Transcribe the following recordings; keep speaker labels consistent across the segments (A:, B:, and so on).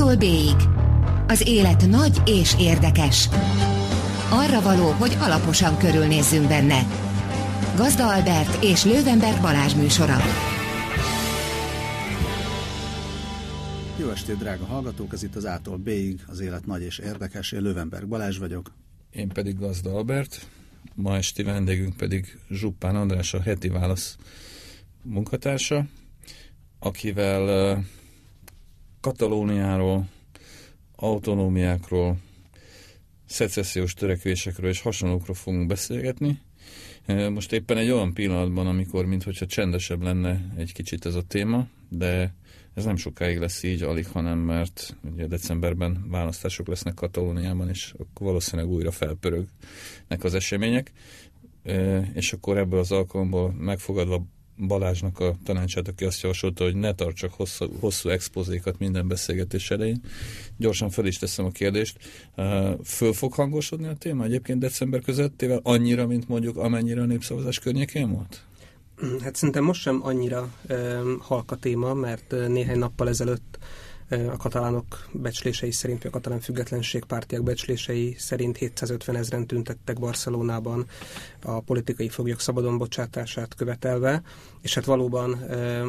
A: A-tól B-ig. Az élet nagy és érdekes. Arra való, hogy alaposan körülnézzünk benne. Gazda Albert és Lővenberg Balázs műsora.
B: Jó estét, drága hallgatók! Ez itt az A-tól B-ig, az élet nagy és érdekes. Én Lővenberg Balázs vagyok.
C: Én pedig Gazda Albert. Ma esti vendégünk pedig Zsuppán András, a heti válasz munkatársa, akivel Katalóniáról, autonómiákról, szecessziós törekvésekről és hasonlókról fogunk beszélgetni. Most éppen egy olyan pillanatban, amikor mintha csendesebb lenne egy kicsit ez a téma, de ez nem sokáig lesz így, alig, hanem mert ugye decemberben választások lesznek Katalóniában, és akkor valószínűleg újra felpörögnek az események. És akkor ebből az alkalomból megfogadva Balázsnak a tanácsát, aki azt javasolta, hogy ne tartsak hosszú, hosszú expozékat minden beszélgetés elején. Gyorsan fel is teszem a kérdést. Föl fog hangosodni a téma egyébként december közöttével annyira, mint mondjuk amennyire a népszavazás környékén volt?
D: Hát szerintem most sem annyira um, halk a téma, mert néhány nappal ezelőtt a katalánok becslései szerint, vagy a katalán függetlenségpártiak becslései szerint 750 ezeren tüntettek Barcelonában a politikai foglyok szabadon bocsátását követelve, és hát valóban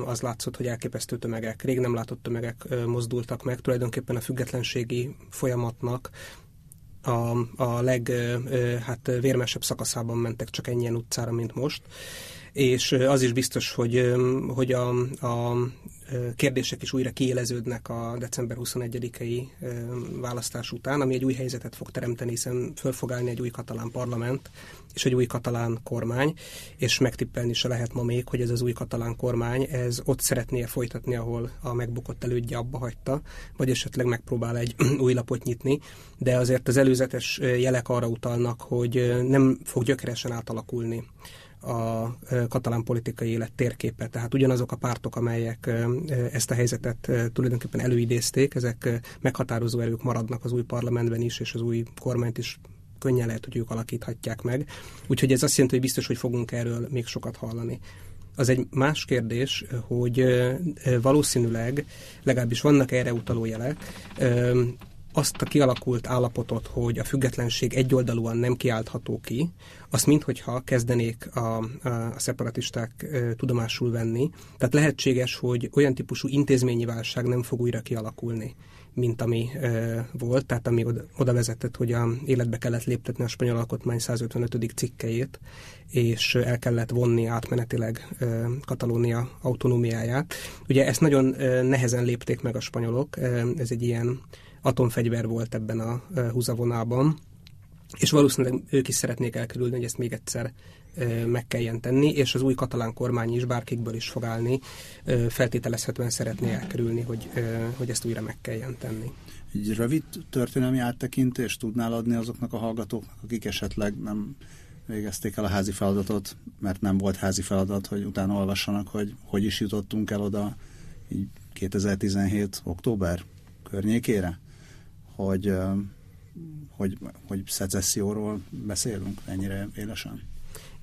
D: az látszott, hogy elképesztő tömegek, rég nem látott tömegek mozdultak meg, tulajdonképpen a függetlenségi folyamatnak a, a leg hát vérmesebb szakaszában mentek csak ennyien utcára, mint most és az is biztos, hogy, hogy a, a kérdések is újra kiéleződnek a december 21-i választás után, ami egy új helyzetet fog teremteni, hiszen föl fog állni egy új katalán parlament és egy új katalán kormány, és megtippelni se lehet ma még, hogy ez az új katalán kormány, ez ott szeretné folytatni, ahol a megbukott elődje abba hagyta, vagy esetleg megpróbál egy új lapot nyitni, de azért az előzetes jelek arra utalnak, hogy nem fog gyökeresen átalakulni a katalán politikai élet térképe. Tehát ugyanazok a pártok, amelyek ezt a helyzetet tulajdonképpen előidézték, ezek meghatározó erők maradnak az új parlamentben is, és az új kormányt is könnyen lehet, hogy ők alakíthatják meg. Úgyhogy ez azt jelenti, hogy biztos, hogy fogunk erről még sokat hallani. Az egy más kérdés, hogy valószínűleg, legalábbis vannak erre utaló jelek, azt a kialakult állapotot, hogy a függetlenség egyoldalúan nem kiáltható ki, azt minthogyha kezdenék a, a, szeparatisták tudomásul venni. Tehát lehetséges, hogy olyan típusú intézményi válság nem fog újra kialakulni, mint ami e, volt, tehát ami oda, oda vezetett, hogy a életbe kellett léptetni a spanyol alkotmány 155. cikkejét, és el kellett vonni átmenetileg e, Katalónia autonómiáját. Ugye ezt nagyon e, nehezen lépték meg a spanyolok, e, ez egy ilyen atomfegyver volt ebben a húzavonában, és valószínűleg ők is szeretnék elkerülni, hogy ezt még egyszer meg kelljen tenni, és az új katalán kormány is bárkikből is fog állni, feltételezhetően szeretné elkerülni, hogy, hogy ezt újra meg kelljen tenni.
B: Egy rövid történelmi áttekintést tudnál adni azoknak a hallgatóknak, akik esetleg nem végezték el a házi feladatot, mert nem volt házi feladat, hogy utána olvassanak, hogy hogy is jutottunk el oda így 2017. október környékére? hogy, hogy, hogy szecesszióról beszélünk ennyire élesen?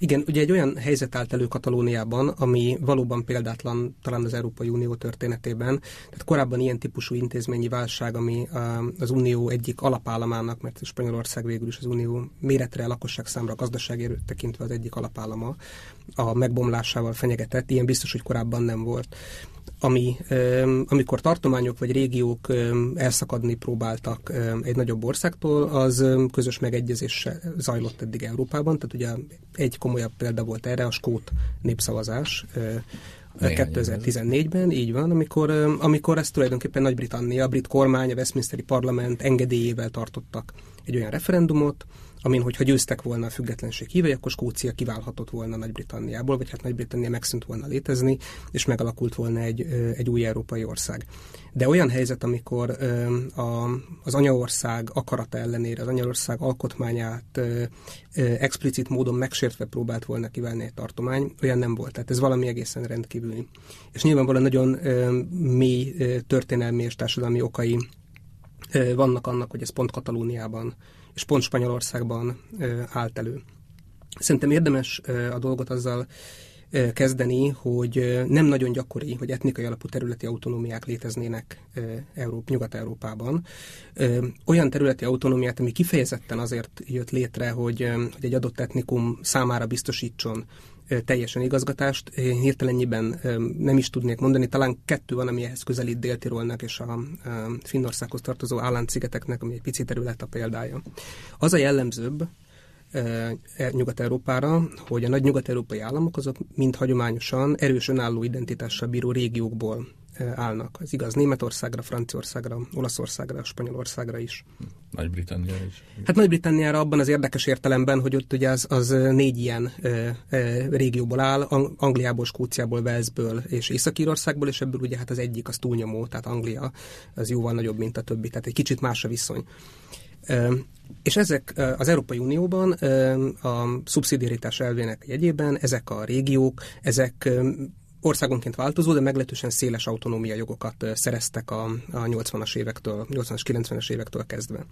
D: Igen, ugye egy olyan helyzet állt elő Katalóniában, ami valóban példátlan talán az Európai Unió történetében. Tehát korábban ilyen típusú intézményi válság, ami az Unió egyik alapállamának, mert Spanyolország végül is az Unió méretre, lakosság számra, gazdasági erőt tekintve az egyik alapállama, a megbomlásával fenyegetett. Ilyen biztos, hogy korábban nem volt ami, amikor tartományok vagy régiók elszakadni próbáltak egy nagyobb országtól, az közös megegyezéssel zajlott eddig Európában. Tehát ugye egy komolyabb példa volt erre a skót népszavazás, 2014-ben, így van, amikor, amikor ezt tulajdonképpen Nagy-Britannia, a brit kormány, a Westminsteri parlament engedélyével tartottak egy olyan referendumot, amin, hogyha győztek volna a függetlenség hívei, akkor Skócia kiválhatott volna Nagy-Britanniából, vagy hát Nagy-Britannia megszűnt volna létezni, és megalakult volna egy, egy új európai ország. De olyan helyzet, amikor az anyaország akarata ellenére, az anyaország alkotmányát explicit módon megsértve próbált volna kiválni egy tartomány, olyan nem volt. Tehát ez valami egészen rendkívüli. És nyilvánvalóan nagyon mély történelmi és társadalmi okai vannak annak, hogy ez pont Katalóniában és pont Spanyolországban állt elő. Szerintem érdemes a dolgot azzal kezdeni, hogy nem nagyon gyakori, hogy etnikai alapú területi autonómiák léteznének Európ, Nyugat-Európában. Olyan területi autonómiát, ami kifejezetten azért jött létre, hogy, hogy egy adott etnikum számára biztosítson teljesen igazgatást. Én hirtelennyibben nem is tudnék mondani, talán kettő van, ami ehhez közelít Dél-Tirolnak és a Finnországhoz tartozó Állánszigeteknek, ami egy pici terület a példája. Az a jellemzőbb, e, Nyugat-Európára, hogy a nagy nyugat-európai államok azok mind hagyományosan erős önálló identitással bíró régiókból állnak. Ez igaz Németországra, Franciaországra, Olaszországra, Spanyolországra is.
C: Nagy-Britannia is.
D: Hát Nagy-Britanniára abban az érdekes értelemben, hogy ott ugye az, az négy ilyen e, e, régióból áll, Angliából, Skóciából, Velszből és Észak-Írországból, és ebből ugye hát az egyik az túlnyomó, tehát Anglia az jóval nagyobb, mint a többi, tehát egy kicsit más a viszony. És ezek az Európai Unióban a szubszidiaritás elvének jegyében ezek a régiók, ezek országonként változó, de meglehetősen széles autonómia jogokat szereztek a, a 80-as évektől, 80-as, 90-es évektől kezdve.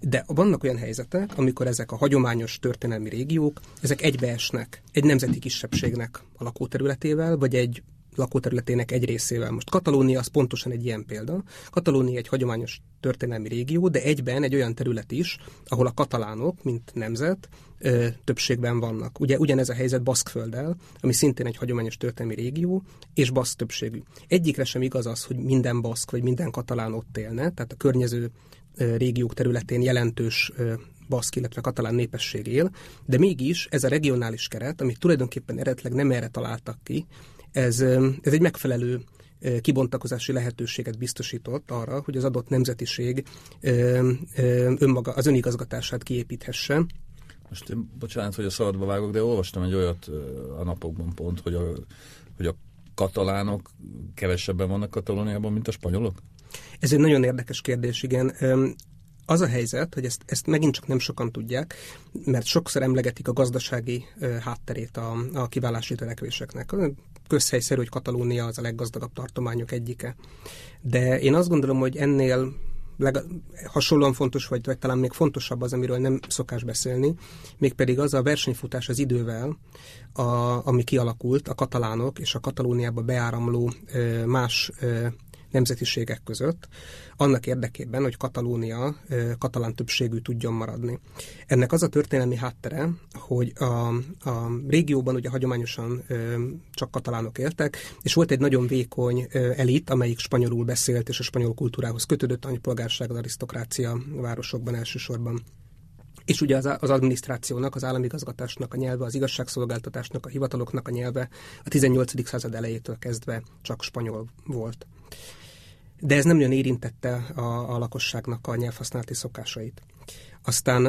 D: De vannak olyan helyzetek, amikor ezek a hagyományos történelmi régiók, ezek egybeesnek egy nemzeti kisebbségnek a lakóterületével, vagy egy lakóterületének egy részével. Most Katalónia az pontosan egy ilyen példa. Katalónia egy hagyományos történelmi régió, de egyben egy olyan terület is, ahol a katalánok, mint nemzet, ö, többségben vannak. Ugye ugyanez a helyzet Baszkfölddel, ami szintén egy hagyományos történelmi régió, és baszk többségű. Egyikre sem igaz az, hogy minden baszk vagy minden katalán ott élne, tehát a környező ö, régiók területén jelentős ö, baszk, illetve katalán népesség él, de mégis ez a regionális keret, amit tulajdonképpen eredetileg nem erre találtak ki, ez, ez egy megfelelő kibontakozási lehetőséget biztosított arra, hogy az adott nemzetiség önmaga, az önigazgatását kiépíthesse.
C: Most én, bocsánat, hogy a szabadba vágok, de olvastam egy olyat a napokban pont, hogy a, hogy a katalánok kevesebben vannak Katalóniában, mint a spanyolok?
D: Ez egy nagyon érdekes kérdés, igen. Az a helyzet, hogy ezt, ezt megint csak nem sokan tudják, mert sokszor emlegetik a gazdasági hátterét a, a kiválási törekvéseknek közhelyszerű, hogy Katalónia az a leggazdagabb tartományok egyike. De én azt gondolom, hogy ennél leg, hasonlóan fontos, vagy, vagy talán még fontosabb az, amiről nem szokás beszélni, mégpedig az a versenyfutás az idővel, a, ami kialakult a katalánok és a Katalóniába beáramló más nemzetiségek között, annak érdekében, hogy Katalónia katalán többségű tudjon maradni. Ennek az a történelmi háttere, hogy a, a régióban ugye hagyományosan csak katalánok éltek, és volt egy nagyon vékony elit, amelyik spanyolul beszélt, és a spanyol kultúrához kötődött, a polgárság, az arisztokrácia városokban elsősorban. És ugye az, az adminisztrációnak, az államigazgatásnak a nyelve, az igazságszolgáltatásnak, a hivataloknak a nyelve a 18. század elejétől kezdve csak spanyol volt de ez nem nagyon érintette a, a lakosságnak a nyelvhasználati szokásait. Aztán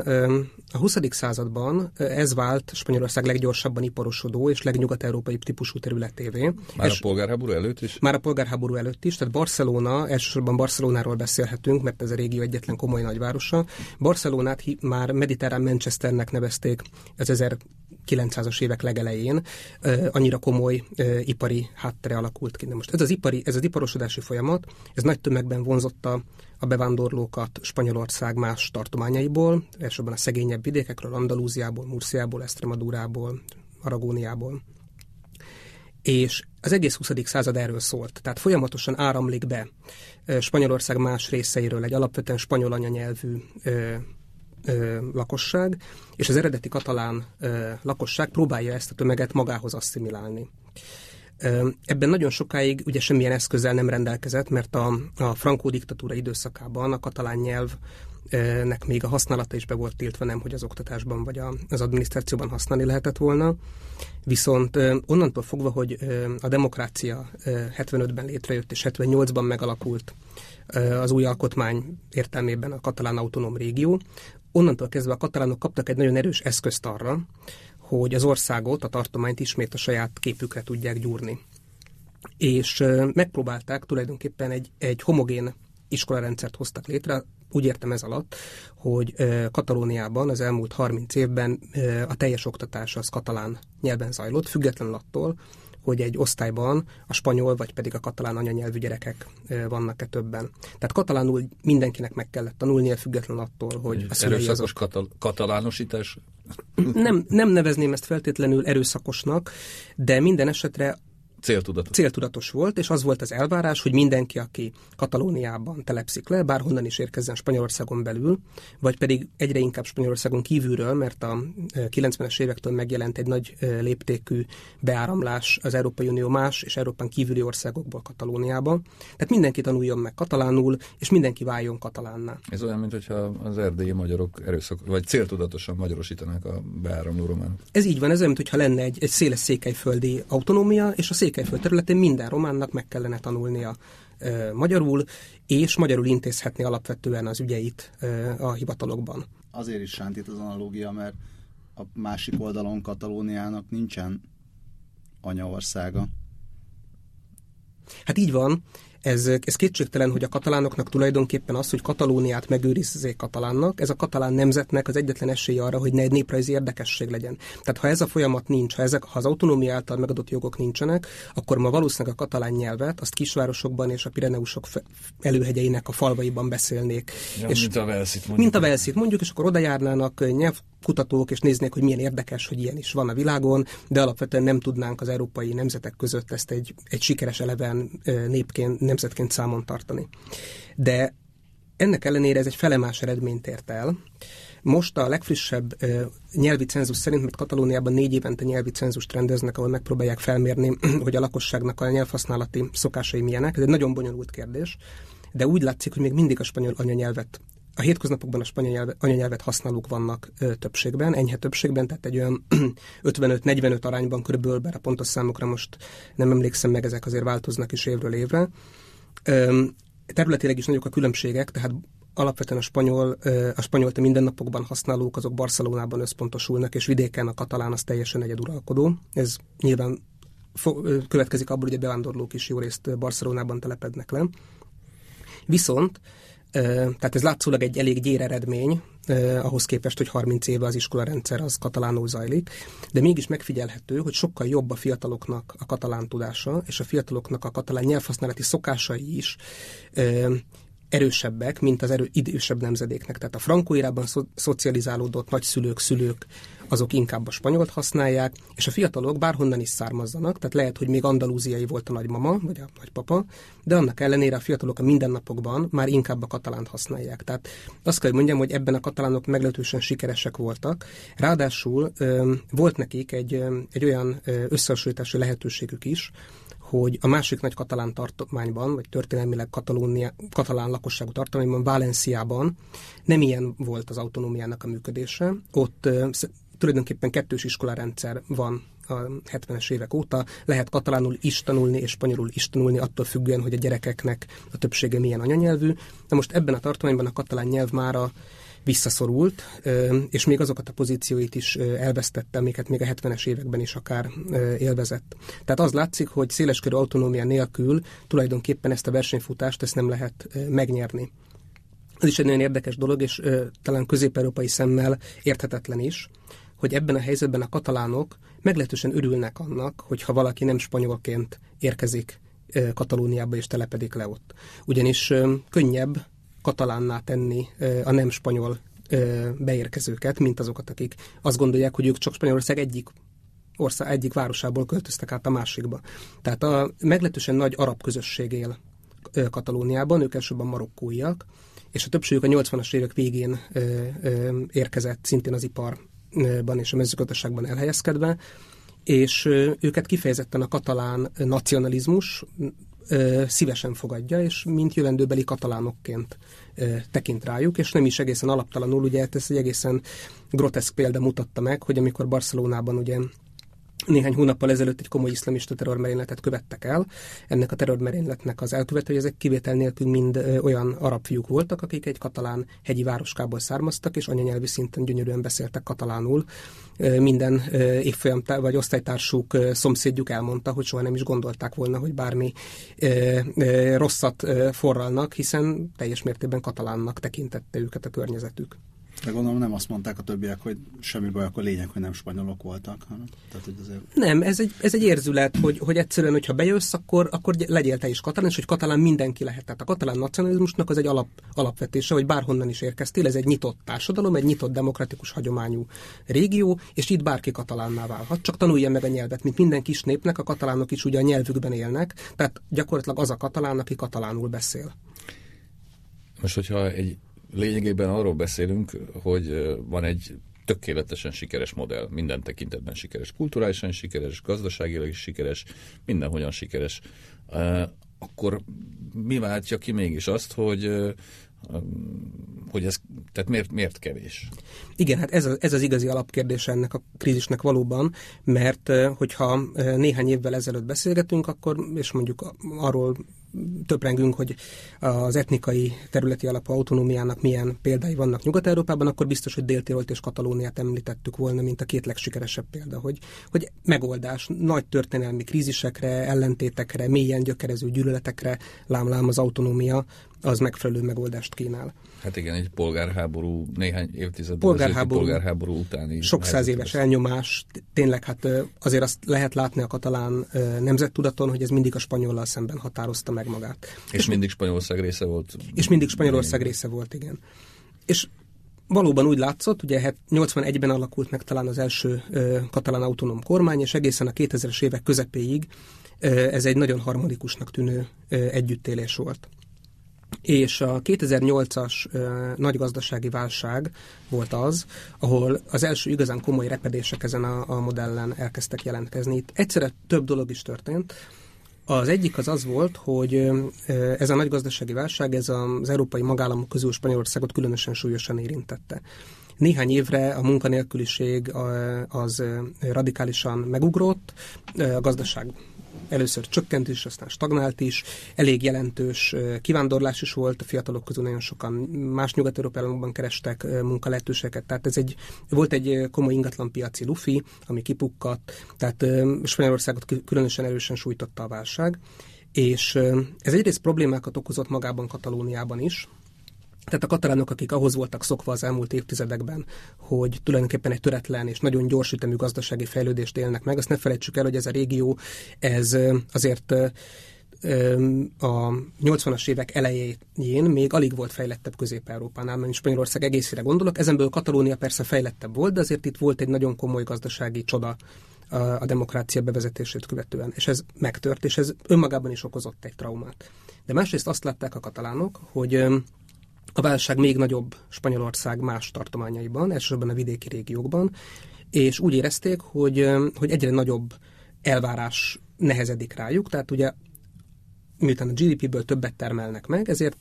D: a 20. században ez vált Spanyolország leggyorsabban iparosodó és legnyugat-európai típusú területévé.
C: Már a polgárháború előtt is?
D: Már a polgárháború előtt is, tehát Barcelona, elsősorban Barcelonáról beszélhetünk, mert ez a régió egyetlen komoly nagyvárosa. Barcelonát már mediterrán Manchesternek nevezték az 900-as évek legelején annyira komoly ipari háttere alakult ki. De most ez az, ipari, ez az iparosodási folyamat, ez nagy tömegben vonzotta a bevándorlókat Spanyolország más tartományaiból, elsősorban a szegényebb vidékekről, Andalúziából, Murciából, Estremadúrából, Aragóniából. És az egész 20. század erről szólt. Tehát folyamatosan áramlik be Spanyolország más részeiről egy alapvetően spanyol anyanyelvű ö, lakosság, és az eredeti katalán ö, lakosság próbálja ezt a tömeget magához asszimilálni. Ebben nagyon sokáig ugye semmilyen eszközzel nem rendelkezett, mert a, a frankó diktatúra időszakában a katalán nyelv nek még a használata is be volt tiltva, nem hogy az oktatásban vagy az adminisztrációban használni lehetett volna. Viszont onnantól fogva, hogy a demokrácia 75-ben létrejött és 78-ban megalakult az új alkotmány értelmében a katalán autonóm régió, onnantól kezdve a katalánok kaptak egy nagyon erős eszközt arra, hogy az országot, a tartományt ismét a saját képükre tudják gyúrni. És megpróbálták tulajdonképpen egy, egy homogén iskolarendszert hoztak létre, úgy értem ez alatt, hogy Katalóniában az elmúlt 30 évben a teljes oktatás az katalán nyelven zajlott, függetlenül attól, hogy egy osztályban a spanyol vagy pedig a katalán anyanyelvű gyerekek vannak-e többen. Tehát katalánul mindenkinek meg kellett tanulnia, független attól, hogy
C: a szülei azok... katal- katalánosítás
D: Nem, nem nevezném ezt feltétlenül erőszakosnak, de minden esetre
C: Céltudatos.
D: Céltudatos volt, és az volt az elvárás, hogy mindenki, aki Katalóniában telepszik le, bárhonnan is érkezzen Spanyolországon belül, vagy pedig egyre inkább Spanyolországon kívülről, mert a 90-es évektől megjelent egy nagy léptékű beáramlás az Európai Unió más és Európán kívüli országokból Katalóniába. Tehát mindenki tanuljon meg katalánul, és mindenki váljon katalánná.
C: Ez olyan, mintha az erdélyi magyarok erőszak, vagy céltudatosan magyarosítanák a beáramló románok.
D: Ez így van, ez olyan, mintha lenne egy, egy széles székelyföldi autonómia, és a Székelyföld területén minden románnak meg kellene tanulnia e, magyarul, és magyarul intézhetni alapvetően az ügyeit e, a hivatalokban.
B: Azért is sántít az analógia, mert a másik oldalon Katalóniának nincsen anyaországa.
D: Hát így van, ez, ez kétségtelen, hogy a katalánoknak tulajdonképpen az, hogy Katalóniát megőrizzék katalánnak, ez a katalán nemzetnek az egyetlen esély arra, hogy ne egy néprajzi érdekesség legyen. Tehát ha ez a folyamat nincs, ha, ezek, ha az autonómia által megadott jogok nincsenek, akkor ma valószínűleg a katalán nyelvet azt kisvárosokban és a Pireneusok előhegyeinek a falvaiban beszélnék.
C: Ja,
D: és
C: mint a Velszit mondjuk.
D: Mint a Velszit mondjuk, és akkor oda járnának nyelvkutatók, és néznék, hogy milyen érdekes, hogy ilyen is van a világon, de alapvetően nem tudnánk az európai nemzetek között ezt egy, egy sikeres eleven népként, nemzetként számon tartani. De ennek ellenére ez egy felemás eredményt ért el. Most a legfrissebb ö, nyelvi cenzus szerint, mert Katalóniában négy évente nyelvi cenzust rendeznek, ahol megpróbálják felmérni, hogy a lakosságnak a nyelvhasználati szokásai milyenek. Ez egy nagyon bonyolult kérdés, de úgy látszik, hogy még mindig a spanyol anyanyelvet a hétköznapokban a spanyol nyelve, anyanyelvet használók vannak ö, többségben, enyhe többségben, tehát egy olyan 55-45 arányban körülbelül, bár a pontos számokra most nem emlékszem meg, ezek azért változnak is évről évre. Ö, területileg is nagyok a különbségek, tehát alapvetően a spanyol, a spanyol te mindennapokban használók, azok Barcelonában összpontosulnak, és vidéken a katalán az teljesen egyeduralkodó. Ez nyilván következik abból, hogy a bevándorlók is jó részt Barcelonában telepednek le. Viszont tehát ez látszólag egy elég gyér eredmény, ahhoz képest, hogy 30 éve az iskolarendszer az katalánul zajlik, de mégis megfigyelhető, hogy sokkal jobb a fiataloknak a katalán tudása, és a fiataloknak a katalán nyelvhasználati szokásai is erősebbek, mint az erő, idősebb nemzedéknek. Tehát a frankó irában szo- szocializálódott nagyszülők, szülők, azok inkább a spanyolt használják, és a fiatalok bárhonnan is származzanak, tehát lehet, hogy még andalúziai volt a nagymama, vagy a nagypapa, de annak ellenére a fiatalok a mindennapokban már inkább a katalánt használják. Tehát azt kell, hogy mondjam, hogy ebben a katalánok meglehetősen sikeresek voltak. Ráadásul volt nekik egy, egy olyan összehasonlítási lehetőségük is, hogy a másik nagy katalán tartományban, vagy történelmileg Katalónia, katalán lakosságú tartományban, Valenciában nem ilyen volt az autonómiának a működése. Ott tulajdonképpen kettős iskolarendszer van a 70-es évek óta. Lehet katalánul is tanulni, és spanyolul is tanulni, attól függően, hogy a gyerekeknek a többsége milyen anyanyelvű. De most ebben a tartományban a katalán nyelv már a visszaszorult, és még azokat a pozícióit is elvesztette, amiket még a 70-es években is akár élvezett. Tehát az látszik, hogy széleskörű autonómia nélkül tulajdonképpen ezt a versenyfutást ezt nem lehet megnyerni. Ez is egy nagyon érdekes dolog, és talán közép-európai szemmel érthetetlen is, hogy ebben a helyzetben a katalánok meglehetősen örülnek annak, hogyha valaki nem spanyolként érkezik Katalóniába és telepedik le ott. Ugyanis könnyebb katalánná tenni a nem spanyol beérkezőket, mint azokat, akik azt gondolják, hogy ők csak Spanyolország egyik ország egyik városából költöztek át a másikba. Tehát a meglehetősen nagy arab közösség él Katalóniában, ők elsősorban marokkóiak, és a többségük a 80-as évek végén érkezett szintén az iparban és a mezőgazdaságban elhelyezkedve, és őket kifejezetten a katalán nacionalizmus ö, szívesen fogadja, és mint jövendőbeli katalánokként ö, tekint rájuk, és nem is egészen alaptalanul, ugye ez egy egészen groteszk példa mutatta meg, hogy amikor Barcelonában ugye néhány hónappal ezelőtt egy komoly iszlamista terrormerényletet követtek el. Ennek a terrormerényletnek az elkövetői ezek kivétel nélkül mind olyan arab fiúk voltak, akik egy katalán hegyi városkából származtak, és anyanyelvi szinten gyönyörűen beszéltek katalánul. Minden évfolyam vagy osztálytársuk, szomszédjuk elmondta, hogy soha nem is gondolták volna, hogy bármi rosszat forralnak, hiszen teljes mértékben katalánnak tekintette őket a környezetük.
B: De gondolom nem azt mondták a többiek, hogy semmi baj, akkor lényeg, hogy nem spanyolok voltak. Hanem, tehát, hogy azért...
D: Nem, ez egy, ez egy érzület, hogy, hogy egyszerűen, hogyha bejössz, akkor, akkor legyél te is katalán, és hogy katalán mindenki lehet. Tehát a katalán nacionalizmusnak az egy alap, alapvetése, hogy bárhonnan is érkeztél, ez egy nyitott társadalom, egy nyitott demokratikus hagyományú régió, és itt bárki katalánná válhat. Csak tanulja meg a nyelvet, mint minden kis népnek, a katalánok is ugye a nyelvükben élnek, tehát gyakorlatilag az a katalán, aki katalánul beszél.
C: Most, hogyha egy lényegében arról beszélünk, hogy van egy tökéletesen sikeres modell, minden tekintetben sikeres, kulturálisan sikeres, gazdaságilag is sikeres, mindenhogyan sikeres, akkor mi váltja ki mégis azt, hogy hogy ez, tehát miért, miért kevés?
D: Igen, hát ez, a, ez az igazi alapkérdés ennek a krízisnek valóban, mert hogyha néhány évvel ezelőtt beszélgetünk, akkor, és mondjuk arról töprengünk, hogy az etnikai területi alapú autonómiának milyen példái vannak Nyugat-Európában, akkor biztos, hogy Dél-Tirolt és Katalóniát említettük volna, mint a két legsikeresebb példa, hogy, hogy megoldás nagy történelmi krízisekre, ellentétekre, mélyen gyökerező gyűlöletekre, lám-lám az autonómia az megfelelő megoldást kínál.
C: Hát igen, egy polgárháború, néhány évtized
D: polgárháború,
C: polgárháború utáni.
D: Sok száz éves elnyomás, tényleg hát azért azt lehet látni a katalán nemzettudaton, hogy ez mindig a spanyollal szemben határozta meg magát.
C: És, és mindig Spanyolország része volt.
D: És mindig Spanyolország része volt, igen. És valóban úgy látszott, ugye 81-ben hát alakult meg talán az első ö, katalán autonóm kormány, és egészen a 2000-es évek közepéig ö, ez egy nagyon harmonikusnak tűnő ö, együttélés volt és a 2008-as nagy gazdasági válság volt az, ahol az első igazán komoly repedések ezen a, a modellen elkezdtek jelentkezni. Itt egyszerre több dolog is történt. Az egyik az az volt, hogy ez a nagy gazdasági válság, ez az európai magállamok közül Spanyolországot különösen súlyosan érintette. Néhány évre a munkanélküliség az radikálisan megugrott, a gazdaság először csökkent is, aztán stagnált is, elég jelentős kivándorlás is volt, a fiatalok közül nagyon sokan más nyugat-európában kerestek munkalehetőségeket, tehát ez egy, volt egy komoly ingatlanpiaci lufi, ami kipukkadt, tehát Spanyolországot különösen erősen sújtotta a válság, és ez egyrészt problémákat okozott magában Katalóniában is, tehát a katalánok, akik ahhoz voltak szokva az elmúlt évtizedekben, hogy tulajdonképpen egy töretlen és nagyon gyors ütemű gazdasági fejlődést élnek meg, azt ne felejtsük el, hogy ez a régió, ez azért a 80-as évek elején még alig volt fejlettebb Közép-Európánál, mert Spanyolország egészére gondolok. Ezenből Katalónia persze fejlettebb volt, de azért itt volt egy nagyon komoly gazdasági csoda a demokrácia bevezetését követően. És ez megtört, és ez önmagában is okozott egy traumát. De másrészt azt látták a katalánok, hogy a válság még nagyobb Spanyolország más tartományaiban, elsősorban a vidéki régiókban, és úgy érezték, hogy, hogy egyre nagyobb elvárás nehezedik rájuk, tehát ugye miután a GDP-ből többet termelnek meg, ezért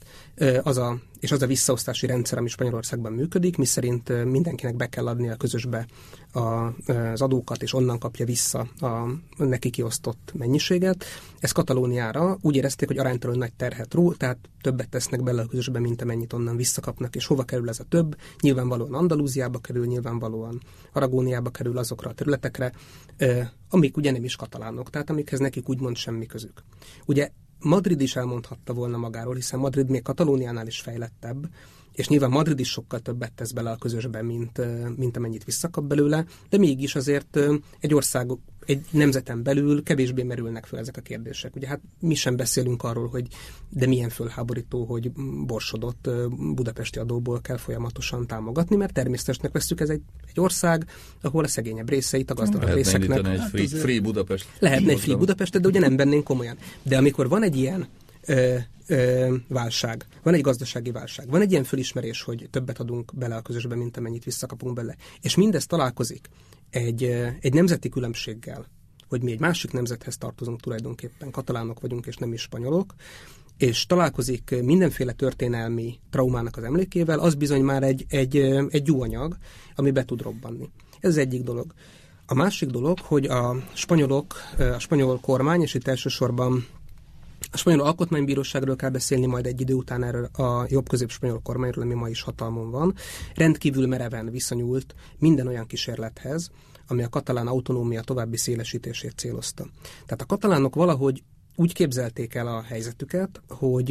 D: az a, és az a visszaosztási rendszer, ami Spanyolországban működik, miszerint mindenkinek be kell adni a közösbe a, az adókat, és onnan kapja vissza a neki kiosztott mennyiséget. Ez Katalóniára úgy érezték, hogy aránytalanul nagy terhet ró, tehát többet tesznek bele a közösbe, mint amennyit onnan visszakapnak. És hova kerül ez a több? Nyilvánvalóan Andalúziába kerül, nyilvánvalóan Aragóniába kerül azokra a területekre, amik ugye nem is katalánok, tehát amikhez nekik úgymond semmi közük. Ugye Madrid is elmondhatta volna magáról, hiszen Madrid még Katalóniánál is fejlettebb, és nyilván Madrid is sokkal többet tesz bele a közösbe, mint, mint amennyit visszakap belőle, de mégis azért egy ország, egy nemzeten belül kevésbé merülnek fel ezek a kérdések. Ugye hát mi sem beszélünk arról, hogy de milyen fölháborító, hogy borsodott budapesti adóból kell folyamatosan támogatni, mert természetesnek veszük ez egy, egy ország, ahol a szegényebb részeit a gazdagabb részeknek...
C: egy free, free Budapest.
D: Lehetne egy free Budapest, de ugye nem vennénk komolyan. De amikor van egy ilyen ö, válság, van egy gazdasági válság, van egy ilyen fölismerés, hogy többet adunk bele a közösbe, mint amennyit visszakapunk bele, és mindez találkozik egy, egy nemzeti különbséggel, hogy mi egy másik nemzethez tartozunk tulajdonképpen, katalánok vagyunk, és nem is spanyolok, és találkozik mindenféle történelmi traumának az emlékével, az bizony már egy, egy, egy anyag, ami be tud robbanni. Ez az egyik dolog. A másik dolog, hogy a spanyolok, a spanyol kormány, és itt elsősorban a spanyol alkotmánybíróságról kell beszélni majd egy idő után erről a jobb közép spanyol kormányról, ami ma is hatalmon van. Rendkívül mereven viszonyult minden olyan kísérlethez, ami a katalán autonómia további szélesítését célozta. Tehát a katalánok valahogy úgy képzelték el a helyzetüket, hogy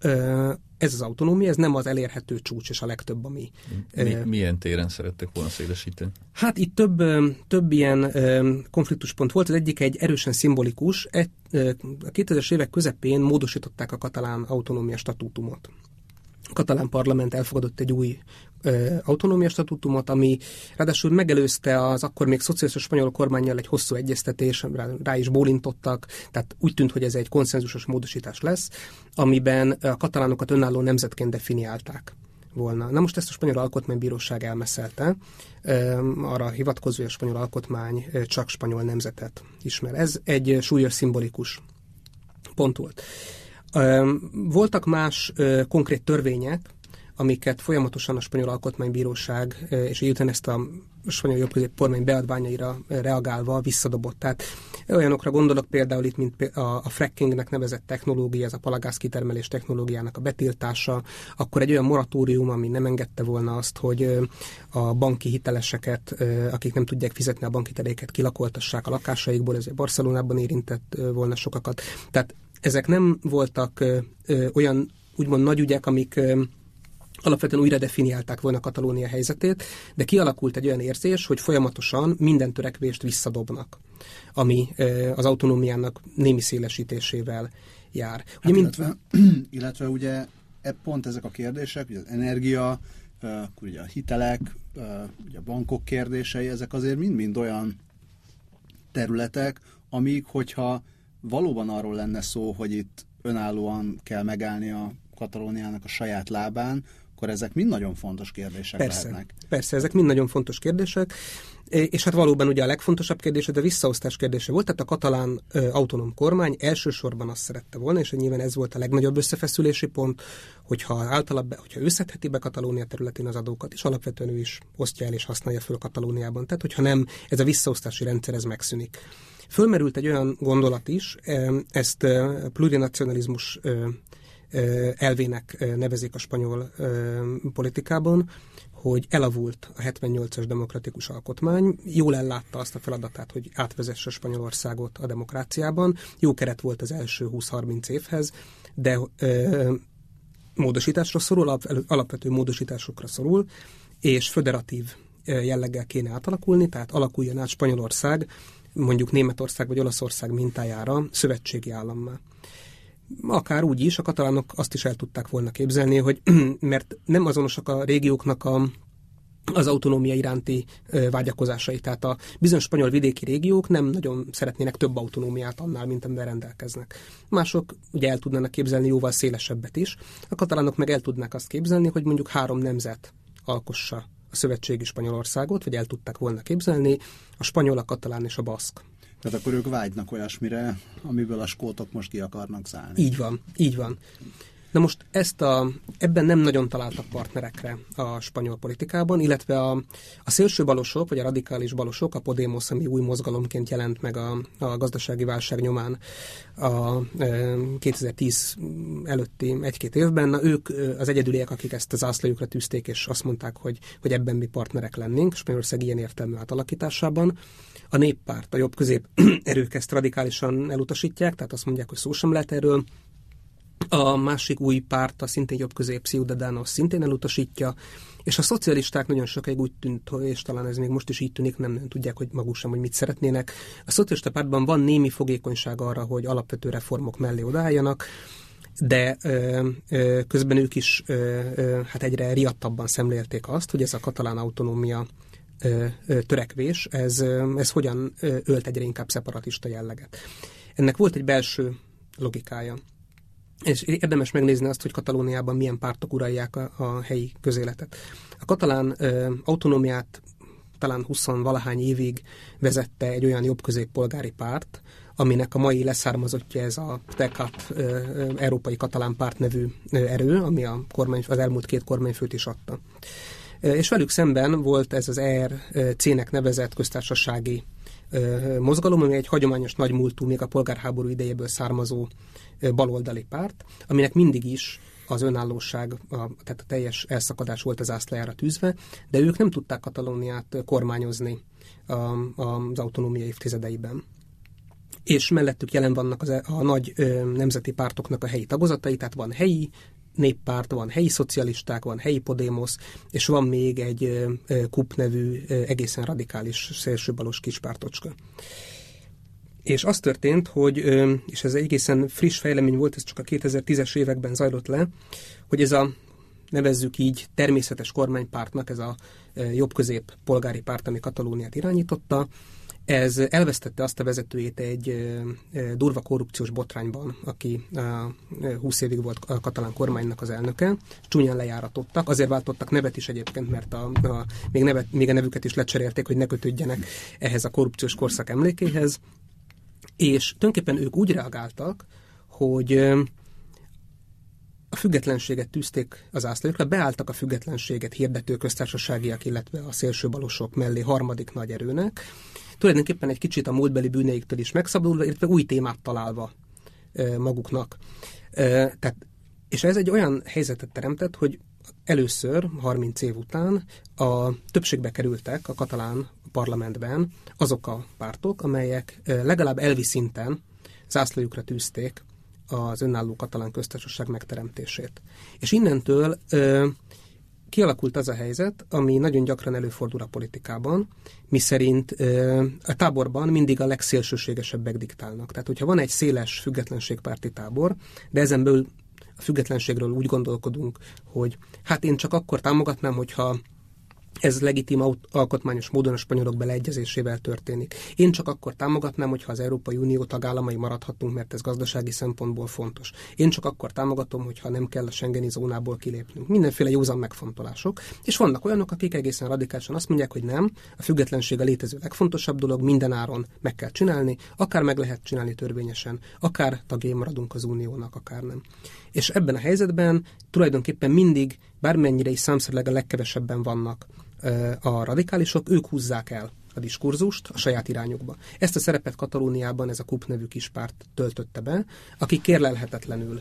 D: ö, ez az autonómia, ez nem az elérhető csúcs és a legtöbb, ami...
C: Mi, milyen téren szerettek volna szélesíteni?
D: Hát itt több, több ilyen konfliktuspont volt. Az egyik egy erősen szimbolikus. A 2000-es évek közepén módosították a katalán autonómia statútumot. A katalán parlament elfogadott egy új autonómia statutumot, ami ráadásul megelőzte az akkor még szociális spanyol kormányjal egy hosszú egyeztetés, rá, rá is bólintottak, tehát úgy tűnt, hogy ez egy konszenzusos módosítás lesz, amiben a katalánokat önálló nemzetként definiálták volna. Na most ezt a spanyol alkotmánybíróság elmeszelte, arra hivatkozó, hogy a spanyol alkotmány csak spanyol nemzetet ismer. Ez egy súlyos szimbolikus pont volt. Voltak más konkrét törvények, amiket folyamatosan a spanyol alkotmánybíróság, és utána ezt a spanyol jobbközép kormány beadványaira reagálva visszadobott. Tehát olyanokra gondolok például itt, mint a, frackingnek nevezett technológia, ez a palagáz kitermelés technológiának a betiltása, akkor egy olyan moratórium, ami nem engedte volna azt, hogy a banki hiteleseket, akik nem tudják fizetni a banki teléket, kilakoltassák a lakásaikból, ez Barcelonában érintett volna sokakat. Tehát ezek nem voltak olyan úgymond nagy ügyek, amik alapvetően újra definiálták volna Katalónia helyzetét, de kialakult egy olyan érzés, hogy folyamatosan minden törekvést visszadobnak, ami az autonómiának némi szélesítésével jár.
B: Ugye, hát mint... illetve, illetve ugye e pont ezek a kérdések, ugye az energia, akkor ugye a hitelek, ugye a bankok kérdései, ezek azért mind-mind olyan területek, amik, hogyha valóban arról lenne szó, hogy itt önállóan kell megállni a Katalóniának a saját lábán, akkor ezek mind nagyon fontos kérdések
D: persze,
B: lehetnek.
D: Persze, ezek mind nagyon fontos kérdések, és hát valóban ugye a legfontosabb kérdése, de visszaosztás kérdése volt, tehát a katalán ö, autonóm kormány elsősorban azt szerette volna, és nyilván ez volt a legnagyobb összefeszülési pont, hogyha általában, hogyha ő szedheti be Katalónia területén az adókat, és alapvetően ő is osztja el és használja föl Katalóniában. Tehát, hogyha nem, ez a visszaosztási rendszer, ez megszűnik. Fölmerült egy olyan gondolat is, ezt plurinacionalizmus elvének nevezik a spanyol politikában, hogy elavult a 78-as demokratikus alkotmány, jól ellátta azt a feladatát, hogy átvezesse Spanyolországot a demokráciában. Jó keret volt az első 20-30 évhez, de ö, módosításra szorul, alapvető módosításokra szorul, és föderatív jelleggel kéne átalakulni, tehát alakuljon át Spanyolország, mondjuk Németország vagy Olaszország mintájára szövetségi állammá akár úgy is, a katalánok azt is el tudták volna képzelni, hogy mert nem azonosak a régióknak a az autonómia iránti vágyakozásai. Tehát a bizonyos spanyol vidéki régiók nem nagyon szeretnének több autonómiát annál, mint amivel rendelkeznek. Mások ugye el tudnának képzelni jóval szélesebbet is. A katalánok meg el tudnák azt képzelni, hogy mondjuk három nemzet alkossa a szövetségi Spanyolországot, vagy el tudták volna képzelni, a spanyol, a katalán és a baszk.
B: Tehát akkor ők vágynak olyasmire, amiből a skótok most ki akarnak szállni.
D: Így van, így van. Na most ezt a, ebben nem nagyon találtak partnerekre a spanyol politikában, illetve a, a szélső balosok, vagy a radikális balosok, a Podemos, ami új mozgalomként jelent meg a, a gazdasági válság nyomán a e, 2010 előtti egy-két évben, na, ők az egyedüliek, akik ezt az ászlajukra tűzték, és azt mondták, hogy, hogy ebben mi partnerek lennénk, Spanyolország ilyen értelmű átalakításában. A néppárt, a jobb-közép erők ezt radikálisan elutasítják, tehát azt mondják, hogy szó sem lehet erről. A másik új párt, a szintén jobb-közép Ciudadanos szintén elutasítja, és a szocialisták nagyon sokáig úgy tűnt, és talán ez még most is így tűnik, nem, nem tudják, hogy maguk sem, hogy mit szeretnének. A szocialista pártban van némi fogékonyság arra, hogy alapvető reformok mellé odálljanak, de ö, ö, közben ők is ö, ö, hát egyre riadtabban szemlélték azt, hogy ez a katalán autonómia törekvés, ez, ez hogyan ölt egyre inkább szeparatista jelleget. Ennek volt egy belső logikája. És érdemes megnézni azt, hogy Katalóniában milyen pártok uralják a, a helyi közéletet. A katalán ö, autonómiát talán 20 valahány évig vezette egy olyan jobb polgári párt, aminek a mai leszármazottja ez a TECAT Európai Katalán Párt nevű erő, ami a kormány, az elmúlt két kormányfőt is adta és velük szemben volt ez az ERC-nek nevezett köztársasági mozgalom, ami egy hagyományos nagymúltú, még a polgárháború idejéből származó baloldali párt, aminek mindig is az önállóság, a, tehát a teljes elszakadás volt az ászlajára tűzve, de ők nem tudták Katalóniát kormányozni a, az autonómia évtizedeiben. És mellettük jelen vannak az, e, a nagy ö, nemzeti pártoknak a helyi tagozatai, tehát van helyi néppárt, van helyi szocialisták, van helyi Podemos, és van még egy KUP nevű egészen radikális szélsőbalos kispártocska. És az történt, hogy, és ez egészen friss fejlemény volt, ez csak a 2010-es években zajlott le, hogy ez a nevezzük így természetes kormánypártnak, ez a jobb-közép polgári párt, ami Katalóniát irányította, ez elvesztette azt a vezetőjét egy durva korrupciós botrányban, aki 20 évig volt a katalán kormánynak az elnöke. Csúnyán lejáratottak, azért váltottak nevet is egyébként, mert a, a, még, nevet, még a nevüket is lecserélték, hogy ne kötődjenek ehhez a korrupciós korszak emlékéhez. És tulajdonképpen ők úgy reagáltak, hogy a függetlenséget tűzték az ászlókra, beálltak a függetlenséget hirdető köztársaságiak, illetve a szélsőbalosok mellé harmadik nagy erőnek, tulajdonképpen egy kicsit a múltbeli bűneiktől is megszabadulva, illetve új témát találva maguknak. Tehát, és ez egy olyan helyzetet teremtett, hogy először, 30 év után a többségbe kerültek a katalán parlamentben azok a pártok, amelyek legalább elvi szinten zászlójukra tűzték az önálló katalán köztársaság megteremtését. És innentől kialakult az a helyzet, ami nagyon gyakran előfordul a politikában, miszerint a táborban mindig a legszélsőségesebbek diktálnak. Tehát, hogyha van egy széles függetlenségpárti tábor, de ezen belül a függetlenségről úgy gondolkodunk, hogy hát én csak akkor támogatnám, hogyha ez legitim alkotmányos módon a spanyolok beleegyezésével történik. Én csak akkor támogatnám, hogyha az Európai Unió tagállamai maradhatunk, mert ez gazdasági szempontból fontos. Én csak akkor támogatom, hogyha nem kell a Schengeni zónából kilépnünk. Mindenféle józan megfontolások. És vannak olyanok, akik egészen radikálisan azt mondják, hogy nem, a függetlenség a létező legfontosabb dolog, minden áron meg kell csinálni, akár meg lehet csinálni törvényesen, akár tagjai maradunk az uniónak, akár nem. És ebben a helyzetben tulajdonképpen mindig, bármennyire is számszerűleg a legkevesebben vannak a radikálisok, ők húzzák el a diskurzust a saját irányukba. Ezt a szerepet Katalóniában ez a KUP nevű kispárt töltötte be, akik kérlelhetetlenül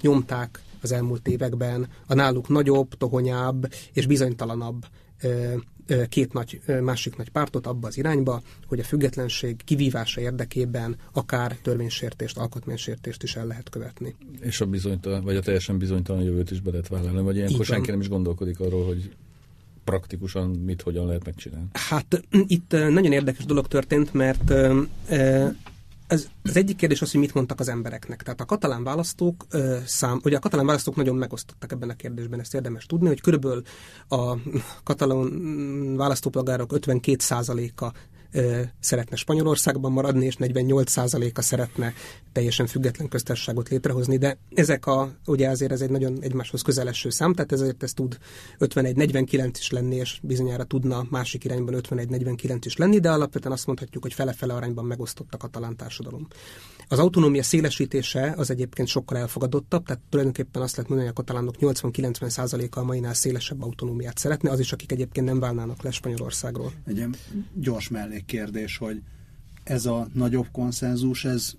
D: nyomták az elmúlt években a náluk nagyobb, tohonyább és bizonytalanabb két nagy, másik nagy pártot abba az irányba, hogy a függetlenség kivívása érdekében akár törvénysértést, alkotmánysértést is el lehet követni.
C: És a bizonytalan, vagy a teljesen bizonytalan jövőt is be lehet vállalni, vagy ilyenkor senki nem is gondolkodik arról, hogy praktikusan mit, hogyan lehet megcsinálni?
D: Hát itt nagyon érdekes dolog történt, mert ez, az egyik kérdés az, hogy mit mondtak az embereknek. Tehát a katalán választók szám, ugye a katalán választók nagyon megosztottak ebben a kérdésben, ezt érdemes tudni, hogy körülbelül a katalán választópolgárok 52%-a szeretne Spanyolországban maradni, és 48%-a szeretne teljesen független köztársaságot létrehozni, de ezek a, ugye azért ez egy nagyon egymáshoz közeleső szám, tehát ezért ez tud 51-49 is lenni, és bizonyára tudna másik irányban 51-49 is lenni, de alapvetően azt mondhatjuk, hogy fele-fele arányban megosztott a katalán társadalom. Az autonómia szélesítése az egyébként sokkal elfogadottabb, tehát tulajdonképpen azt lehet mondani, hogy a katalánok 80-90%-a a mainál szélesebb autonómiát szeretne, az is, akik egyébként nem válnának le Spanyolországról.
B: Egy gyors mellékkérdés, hogy ez a nagyobb konszenzus, ez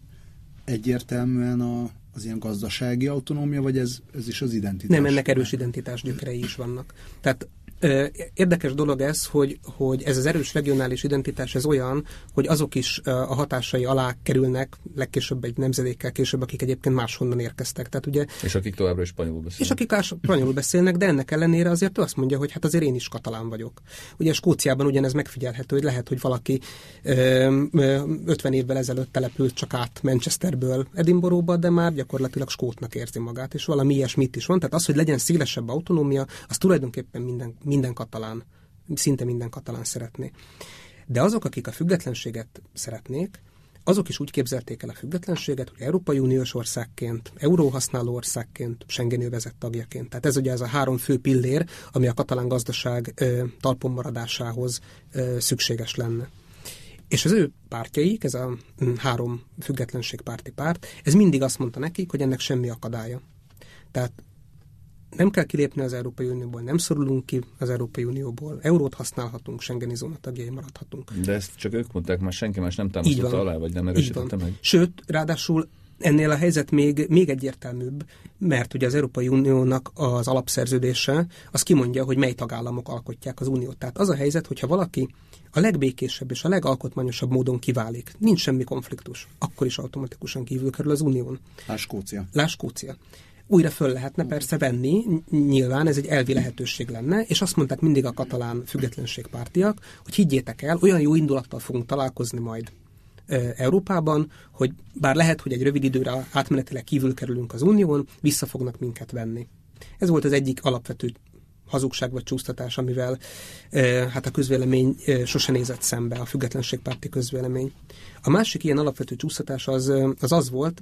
B: egyértelműen a, az ilyen gazdasági autonómia, vagy ez, ez is az identitás?
D: Nem, ennek erős identitás gyökerei is vannak. Tehát Érdekes dolog ez, hogy, hogy ez az erős regionális identitás ez olyan, hogy azok is a hatásai alá kerülnek legkésőbb egy nemzedékkel később, akik egyébként máshonnan érkeztek. Tehát ugye,
C: és akik továbbra is spanyolul beszélnek.
D: És akik spanyolul beszélnek, de ennek ellenére azért ő azt mondja, hogy hát azért én is katalán vagyok. Ugye Skóciában ugyanez megfigyelhető, hogy lehet, hogy valaki ö, ö, 50 évvel ezelőtt települt csak át Manchesterből Edinburghba, de már gyakorlatilag skótnak érzi magát, és valami ilyesmit is van. Tehát az, hogy legyen szélesebb autonómia, az tulajdonképpen minden minden katalán, szinte minden katalán szeretné. De azok, akik a függetlenséget szeretnék, azok is úgy képzelték el a függetlenséget, hogy Európai Uniós országként, euróhasználó országként, Schengen vezet tagjaként. Tehát ez ugye ez a három fő pillér, ami a katalán gazdaság ö, talpon maradásához szükséges lenne. És az ő pártjaik, ez a hm, három függetlenségpárti párt, ez mindig azt mondta nekik, hogy ennek semmi akadálya. Tehát nem kell kilépni az Európai Unióból, nem szorulunk ki az Európai Unióból, eurót használhatunk, Schengeni zóna tagjai maradhatunk.
C: De ezt csak ők mondták, már senki más nem támasztotta alá, vagy nem erősítette meg.
D: Sőt, ráadásul ennél a helyzet még, még egyértelműbb, mert ugye az Európai Uniónak az alapszerződése az kimondja, hogy mely tagállamok alkotják az uniót. Tehát az a helyzet, hogyha valaki a legbékésebb és a legalkotmányosabb módon kiválik, nincs semmi konfliktus, akkor is automatikusan kívül kerül az unión.
B: Láskócia.
D: Láskócia újra föl lehetne persze venni, nyilván ez egy elvi lehetőség lenne, és azt mondták mindig a katalán függetlenségpártiak, hogy higgyétek el, olyan jó indulattal fogunk találkozni majd Európában, hogy bár lehet, hogy egy rövid időre átmenetileg kívül kerülünk az Unión, vissza fognak minket venni. Ez volt az egyik alapvető hazugság vagy csúsztatás, amivel hát a közvélemény sose nézett szembe, a függetlenségpárti közvélemény. A másik ilyen alapvető csúsztatás az az, az volt,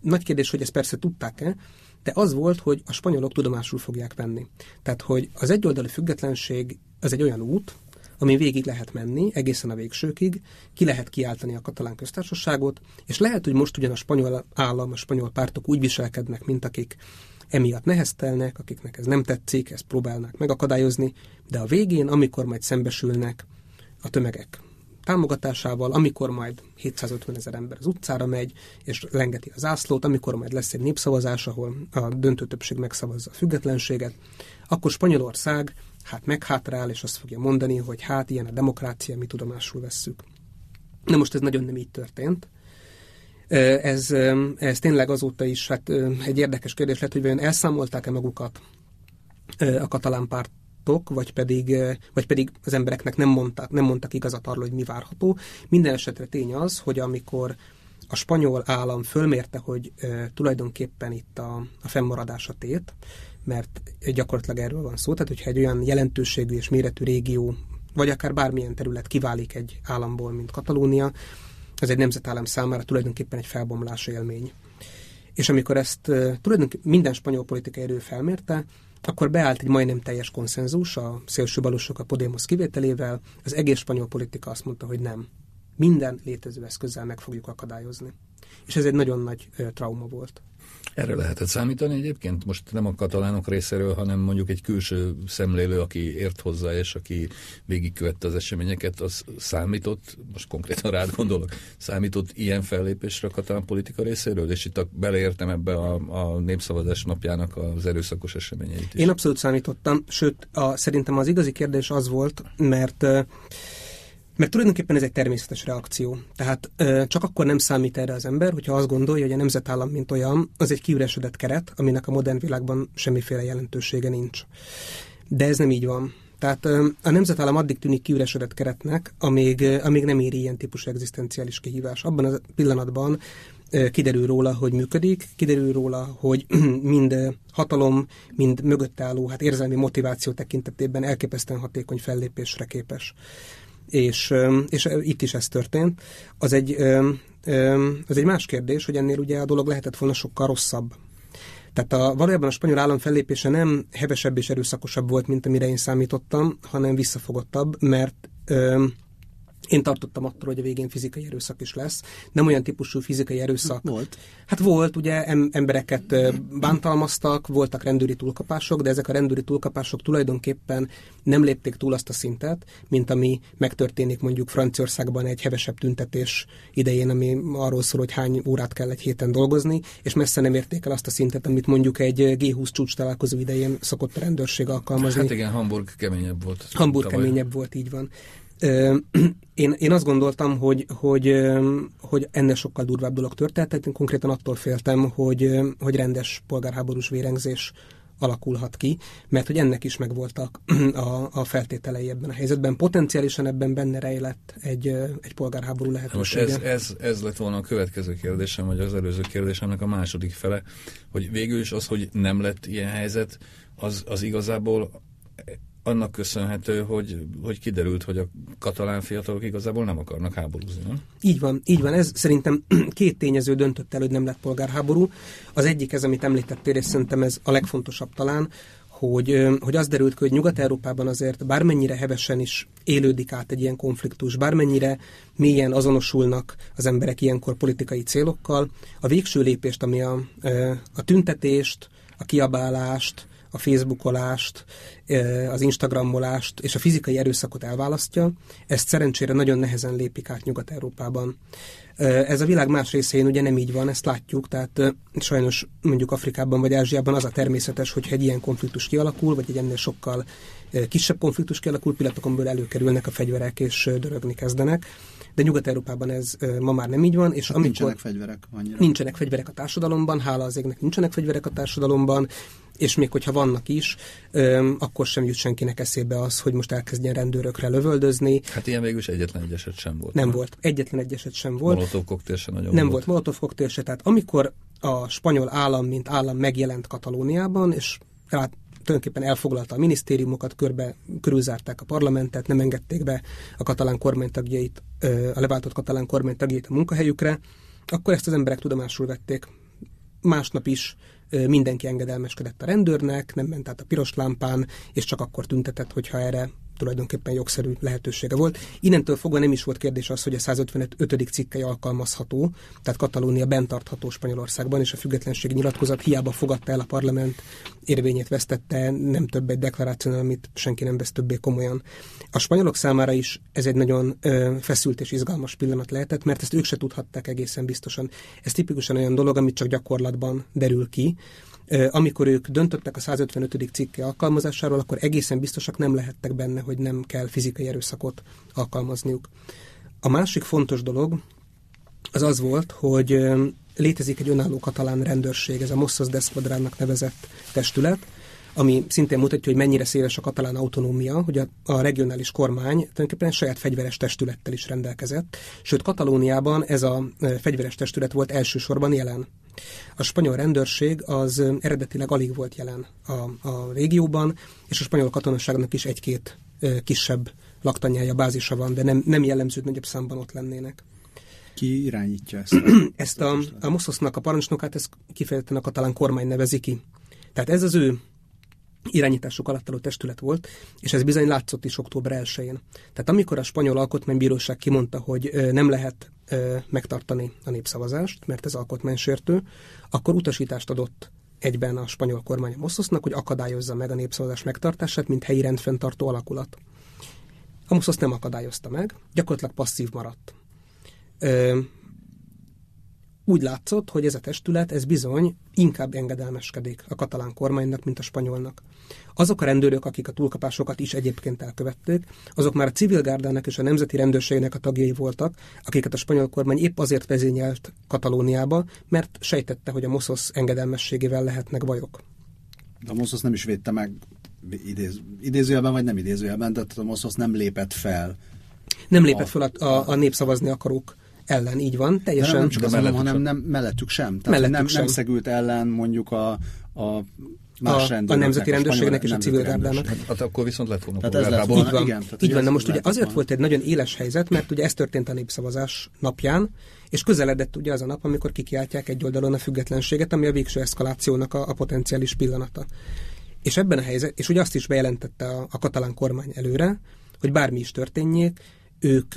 D: nagy kérdés, hogy ezt persze tudták-e, de az volt, hogy a spanyolok tudomásul fogják venni. Tehát, hogy az egyoldalú függetlenség az egy olyan út, ami végig lehet menni, egészen a végsőkig, ki lehet kiáltani a katalán köztársaságot, és lehet, hogy most ugyan a spanyol állam, a spanyol pártok úgy viselkednek, mint akik emiatt neheztelnek, akiknek ez nem tetszik, ezt próbálnak megakadályozni, de a végén, amikor majd szembesülnek a tömegek támogatásával, amikor majd 750 ezer ember az utcára megy, és lengeti az zászlót, amikor majd lesz egy népszavazás, ahol a döntő többség megszavazza a függetlenséget, akkor Spanyolország hát meghátrál, és azt fogja mondani, hogy hát ilyen a demokrácia, mi tudomásul vesszük. Na most ez nagyon nem így történt. Ez, ez tényleg azóta is hát, egy érdekes kérdés lett, hogy vajon elszámolták-e magukat a katalán pártok, vagy pedig, vagy pedig az embereknek nem mondtak, nem mondtak igazat arról, hogy mi várható. Minden esetre tény az, hogy amikor a spanyol állam fölmérte, hogy e, tulajdonképpen itt a, a fennmaradás a tét, mert gyakorlatilag erről van szó, tehát hogyha egy olyan jelentőségű és méretű régió, vagy akár bármilyen terület kiválik egy államból, mint Katalónia, ez egy nemzetállam számára tulajdonképpen egy felbomlás élmény. És amikor ezt tulajdonképpen minden spanyol politikai erő felmérte, akkor beállt egy majdnem teljes konszenzus a szélsőbalosok a Podemos kivételével, az egész spanyol politika azt mondta, hogy nem. Minden létező eszközzel meg fogjuk akadályozni. És ez egy nagyon nagy trauma volt.
C: Erre lehetett számítani egyébként? Most nem a katalánok részéről, hanem mondjuk egy külső szemlélő, aki ért hozzá, és aki végigkövette az eseményeket, az számított, most konkrétan rád gondolok, számított ilyen fellépésre a katalán politika részéről? És itt a, beleértem ebbe a, a népszavazás napjának az erőszakos eseményeit is.
D: Én abszolút számítottam, sőt, a, szerintem az igazi kérdés az volt, mert mert tulajdonképpen ez egy természetes reakció. Tehát csak akkor nem számít erre az ember, hogyha azt gondolja, hogy a nemzetállam, mint olyan, az egy kiüresedett keret, aminek a modern világban semmiféle jelentősége nincs. De ez nem így van. Tehát a nemzetállam addig tűnik kiüresedett keretnek, amíg, amíg nem éri ilyen típusú egzisztenciális kihívás. Abban a pillanatban kiderül róla, hogy működik, kiderül róla, hogy mind hatalom, mind mögött álló, hát érzelmi motiváció tekintetében elképesztően hatékony fellépésre képes és, és itt is ez történt. Az egy, az egy más kérdés, hogy ennél ugye a dolog lehetett volna sokkal rosszabb. Tehát a, valójában a spanyol állam fellépése nem hevesebb és erőszakosabb volt, mint amire én számítottam, hanem visszafogottabb, mert én tartottam attól, hogy a végén fizikai erőszak is lesz. Nem olyan típusú fizikai erőszak.
B: Volt.
D: Hát volt, ugye em- embereket bántalmaztak, voltak rendőri túlkapások, de ezek a rendőri túlkapások tulajdonképpen nem lépték túl azt a szintet, mint ami megtörténik mondjuk Franciaországban egy hevesebb tüntetés idején, ami arról szól, hogy hány órát kell egy héten dolgozni, és messze nem érték el azt a szintet, amit mondjuk egy G20 csúcs találkozó idején szokott a rendőrség alkalmazni.
C: Hát igen, Hamburg keményebb volt.
D: Hamburg tavaly. keményebb volt, így van. Én, én azt gondoltam, hogy, hogy, hogy ennél sokkal durvább dolog történt, tehát én konkrétan attól féltem, hogy, hogy rendes polgárháborús vérengzés alakulhat ki, mert hogy ennek is megvoltak a, a feltételei ebben a helyzetben. Potenciálisan ebben benne rejlett egy, egy polgárháború lehetősége.
C: Most ez, ez, ez lett volna a következő kérdésem, vagy az előző kérdésemnek a második fele, hogy végül is az, hogy nem lett ilyen helyzet, az, az igazából annak köszönhető, hogy, hogy kiderült, hogy a katalán fiatalok igazából nem akarnak háborúzni, nem?
D: Így van, így van. Ez szerintem két tényező döntött el, hogy nem lett polgárháború. Az egyik ez, amit említettél, és szerintem ez a legfontosabb talán, hogy, hogy az derült ki, hogy Nyugat-Európában azért bármennyire hevesen is élődik át egy ilyen konfliktus, bármennyire mélyen azonosulnak az emberek ilyenkor politikai célokkal, a végső lépést, ami a, a tüntetést, a kiabálást, a facebookolást, az instagramolást és a fizikai erőszakot elválasztja, ezt szerencsére nagyon nehezen lépik át Nyugat-Európában. Ez a világ más részén ugye nem így van, ezt látjuk, tehát sajnos mondjuk Afrikában vagy Ázsiában az a természetes, hogyha egy ilyen konfliktus kialakul, vagy egy ennél sokkal kisebb konfliktus kialakul, pillanatokon előkerülnek a fegyverek és dörögni kezdenek. de Nyugat-Európában ez ma már nem így van. És
B: hát
D: amikor
B: nincsenek fegyverek annyira.
D: Nincsenek fegyverek a társadalomban, hála az égnek nincsenek fegyverek a társadalomban, és még hogyha vannak is, öm, akkor sem jut senkinek eszébe az, hogy most elkezdjen rendőrökre lövöldözni.
C: Hát ilyen végül is egyetlen egy eset sem volt.
D: Nem, nem? volt. Egyetlen egy eset sem volt.
C: Molotov koktél sem nagyon
D: Nem
C: volt.
D: volt Molotov koktél se. Tehát amikor a spanyol állam, mint állam megjelent Katalóniában, és rá tulajdonképpen elfoglalta a minisztériumokat, körbe, körülzárták a parlamentet, nem engedték be a katalán kormánytagjait, a leváltott katalán kormánytagjait a munkahelyükre, akkor ezt az emberek tudomásul vették. Másnap is mindenki engedelmeskedett a rendőrnek, nem ment át a piros lámpán, és csak akkor tüntetett, hogyha erre tulajdonképpen jogszerű lehetősége volt. Innentől fogva nem is volt kérdés az, hogy a 155. cikkely alkalmazható, tehát Katalónia bentartható Spanyolországban, és a függetlenségi nyilatkozat hiába fogadta el a parlament, érvényét vesztette, nem több egy deklaráció, amit senki nem vesz többé komolyan. A spanyolok számára is ez egy nagyon ö, feszült és izgalmas pillanat lehetett, mert ezt ők se tudhatták egészen biztosan. Ez tipikusan olyan dolog, amit csak gyakorlatban derül ki, amikor ők döntöttek a 155. cikke alkalmazásáról, akkor egészen biztosak nem lehettek benne, hogy nem kell fizikai erőszakot alkalmazniuk. A másik fontos dolog az az volt, hogy létezik egy önálló katalán rendőrség, ez a Mossos d'Esquadrának nevezett testület, ami szintén mutatja, hogy mennyire széles a katalán autonómia, hogy a, a regionális kormány tulajdonképpen saját fegyveres testülettel is rendelkezett, sőt Katalóniában ez a fegyveres testület volt elsősorban jelen. A spanyol rendőrség az eredetileg alig volt jelen a, a régióban, és a spanyol katonaságnak is egy-két kisebb laktanyája, bázisa van, de nem, nem jellemző, nagyobb számban ott lennének.
B: Ki irányítja ezt?
D: ezt a, a Mossosnak a parancsnokát, ezt kifejezetten a katalán kormány nevezi ki. Tehát ez az ő irányításuk alatt álló testület volt, és ez bizony látszott is október 1-én. Tehát amikor a spanyol alkotmánybíróság kimondta, hogy nem lehet megtartani a népszavazást, mert ez alkotmánysértő, akkor utasítást adott egyben a spanyol kormány a Mossosnak, hogy akadályozza meg a népszavazás megtartását, mint helyi rendfenntartó alakulat. A Mossos nem akadályozta meg, gyakorlatilag passzív maradt úgy látszott, hogy ez a testület, ez bizony inkább engedelmeskedik a katalán kormánynak, mint a spanyolnak. Azok a rendőrök, akik a túlkapásokat is egyébként elkövették, azok már a civil gárdának és a nemzeti rendőrségnek a tagjai voltak, akiket a spanyol kormány épp azért vezényelt Katalóniába, mert sejtette, hogy a Mossos engedelmességével lehetnek bajok.
B: De a Mossos nem is védte meg idéz, idézőjelben, vagy nem idézőjelben, tehát a Mossos nem lépett fel.
D: Nem lépett fel a, a, a népszavazni akarók ellen, így van, teljesen.
B: De nem csak az, hanem nem, mellettük sem. Tehát mellettük nem, sem. nem szegült ellen mondjuk a, a
D: más a, a nemzeti rendőrségnek és a civil gárdának.
C: Hát akkor viszont lett volna
B: tehát ez lett
D: volna, Így van,
B: igen,
D: így van. Na most ugye azért volt egy nagyon éles helyzet, mert ugye ez történt a népszavazás napján, és közeledett ugye az a nap, amikor kikiáltják egy oldalon a függetlenséget, ami a végső eszkalációnak a, a potenciális pillanata. És ebben a helyzet, és ugye azt is bejelentette a, a katalán kormány előre, hogy bármi is történjék, ők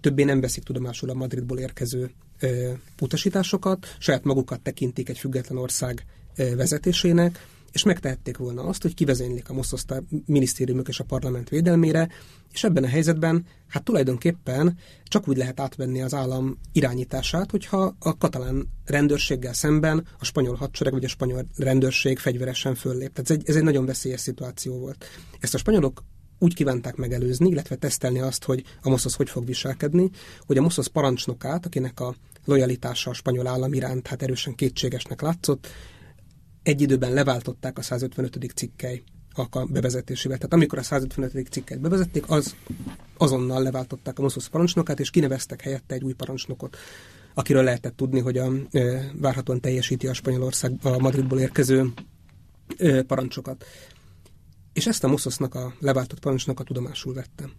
D: többé nem veszik tudomásul a Madridból érkező utasításokat, saját magukat tekintik egy független ország vezetésének, és megtehették volna azt, hogy kivezénylik a Moszosztá minisztériumok és a parlament védelmére, és ebben a helyzetben hát tulajdonképpen csak úgy lehet átvenni az állam irányítását, hogyha a katalán rendőrséggel szemben a spanyol hadsereg vagy a spanyol rendőrség fegyveresen föllép. Tehát ez egy, ez egy nagyon veszélyes szituáció volt. Ezt a spanyolok úgy kívánták megelőzni, illetve tesztelni azt, hogy a Mossos hogy fog viselkedni, hogy a Mossos parancsnokát, akinek a lojalitása a spanyol állam iránt hát erősen kétségesnek látszott, egy időben leváltották a 155. cikkely a bevezetésével. Tehát amikor a 155. cikket bevezették, az azonnal leváltották a Mossos parancsnokát, és kineveztek helyette egy új parancsnokot, akiről lehetett tudni, hogy a, e, várhatóan teljesíti a Spanyolország a Madridból érkező e, parancsokat. És ezt a Mossosnak a leváltott parancsnak a tudomásul vette.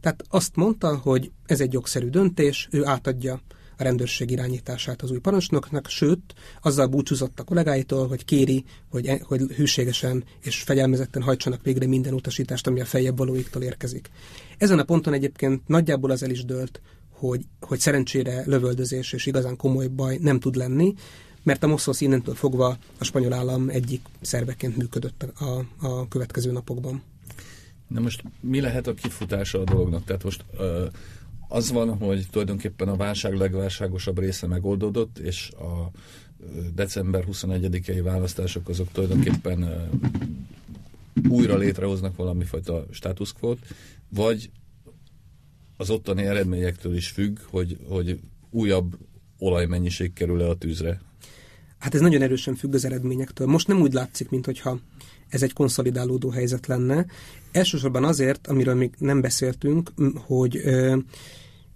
D: Tehát azt mondta, hogy ez egy jogszerű döntés, ő átadja a rendőrség irányítását az új parancsnoknak, sőt, azzal búcsúzott a kollégáitól, hogy kéri, hogy, e, hogy hűségesen és fegyelmezetten hajtsanak végre minden utasítást, ami a feljebb valóiktól érkezik. Ezen a ponton egyébként nagyjából az el is dőlt, hogy, hogy szerencsére lövöldözés és igazán komoly baj nem tud lenni, mert a Mossos innentől fogva a spanyol állam egyik szerveként működött a, a következő napokban.
C: Na most mi lehet a kifutása a dolognak? Tehát most az van, hogy tulajdonképpen a válság legválságosabb része megoldódott, és a december 21-i választások azok tulajdonképpen újra létrehoznak valami fajta státuszkvót, vagy az ottani eredményektől is függ, hogy, hogy újabb olajmennyiség kerül-e a tűzre?
D: Hát ez nagyon erősen függ az eredményektől. Most nem úgy látszik, mintha ez egy konszolidálódó helyzet lenne. Elsősorban azért, amiről még nem beszéltünk, hogy ö,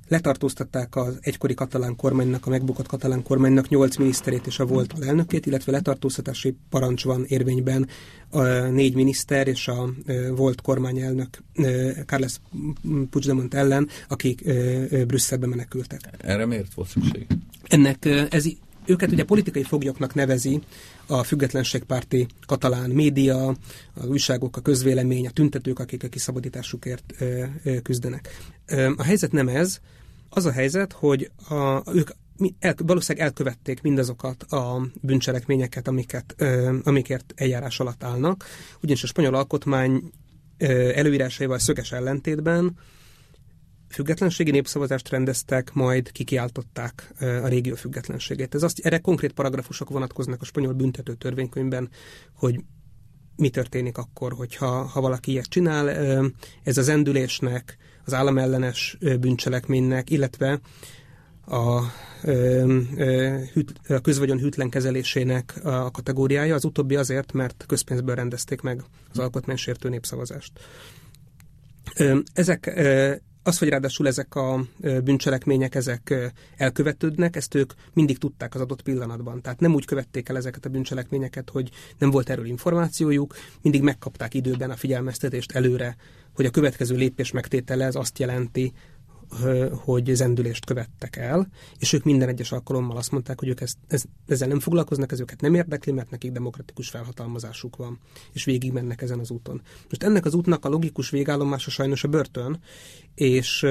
D: letartóztatták az egykori katalán kormánynak, a megbukott katalán kormánynak nyolc miniszterét és a volt alelnökét, illetve letartóztatási parancs van érvényben a négy miniszter és a volt kormányelnök Carles Puigdemont ellen, akik Brüsszelbe menekültek.
C: Erre miért volt szükség?
D: Ennek ez őket ugye politikai foglyoknak nevezi a függetlenségpárti katalán média, az újságok, a közvélemény, a tüntetők, akik a kiszabadításukért küzdenek. A helyzet nem ez, az a helyzet, hogy a, ők el, valószínűleg elkövették mindazokat a bűncselekményeket, amiket, amikért eljárás alatt állnak, ugyanis a spanyol alkotmány ö, előírásaival szöges ellentétben függetlenségi népszavazást rendeztek, majd kikiáltották a régió függetlenségét. Ez azt, erre konkrét paragrafusok vonatkoznak a spanyol büntető törvénykönyvben, hogy mi történik akkor, hogyha ha valaki ilyet csinál. Ez az endülésnek, az államellenes bűncselekménynek, illetve a, a közvagyon hűtlen kezelésének a kategóriája. Az utóbbi azért, mert közpénzből rendezték meg az alkotmánysértő népszavazást. Ezek az, hogy ráadásul ezek a bűncselekmények, ezek elkövetődnek, ezt ők mindig tudták az adott pillanatban. Tehát nem úgy követték el ezeket a bűncselekményeket, hogy nem volt erről információjuk, mindig megkapták időben a figyelmeztetést előre, hogy a következő lépés megtétele ez azt jelenti, hogy zendülést követtek el, és ők minden egyes alkalommal azt mondták, hogy ők ezt, ez, ezzel nem foglalkoznak, ez őket nem érdekli, mert nekik demokratikus felhatalmazásuk van, és végig mennek ezen az úton. Most ennek az útnak a logikus végállomása sajnos a börtön, és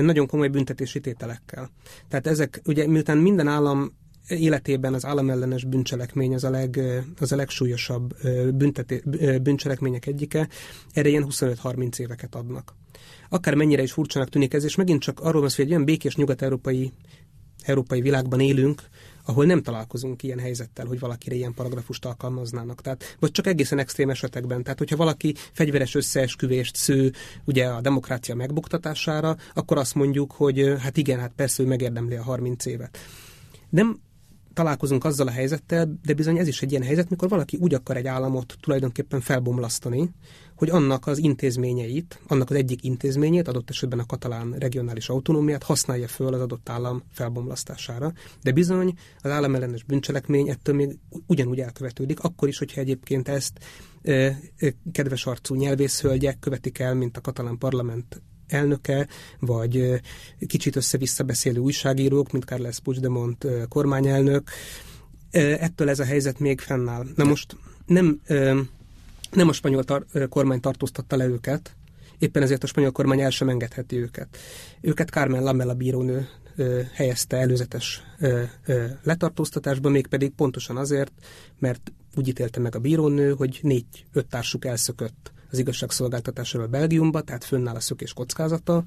D: nagyon komoly büntetési tételekkel. Tehát ezek, ugye miután minden állam életében az államellenes bűncselekmény az a, leg, az a legsúlyosabb bünteté, bűncselekmények egyike, erre ilyen 25-30 éveket adnak akár mennyire is furcsának tűnik ez, és megint csak arról van szó, hogy egy olyan békés nyugat-európai európai világban élünk, ahol nem találkozunk ilyen helyzettel, hogy valakire ilyen paragrafust alkalmaznának. Tehát, vagy csak egészen extrém esetekben. Tehát, hogyha valaki fegyveres összeesküvést sző ugye a demokrácia megbuktatására, akkor azt mondjuk, hogy hát igen, hát persze ő megérdemli a 30 évet. Nem találkozunk azzal a helyzettel, de bizony ez is egy ilyen helyzet, mikor valaki úgy akar egy államot tulajdonképpen felbomlasztani, hogy annak az intézményeit, annak az egyik intézményét, adott esetben a katalán regionális autonómiát használja föl az adott állam felbomlasztására. De bizony az államellenes bűncselekmény ettől még ugyanúgy elkövetődik, akkor is, hogyha egyébként ezt e, e, kedves arcú nyelvészhölgyek követik el, mint a katalán parlament elnöke, vagy kicsit össze-vissza beszélő újságírók, mint Carles Puigdemont kormányelnök. Ettől ez a helyzet még fennáll. Na most nem nem a spanyol tar- kormány tartóztatta le őket, éppen ezért a spanyol kormány el sem engedheti őket. Őket Carmen Lamela bírónő ö, helyezte előzetes ö, ö, letartóztatásba, mégpedig pontosan azért, mert úgy ítélte meg a bírónő, hogy négy-öt társuk elszökött az igazságszolgáltatásról Belgiumba, tehát fönnáll a szökés kockázata,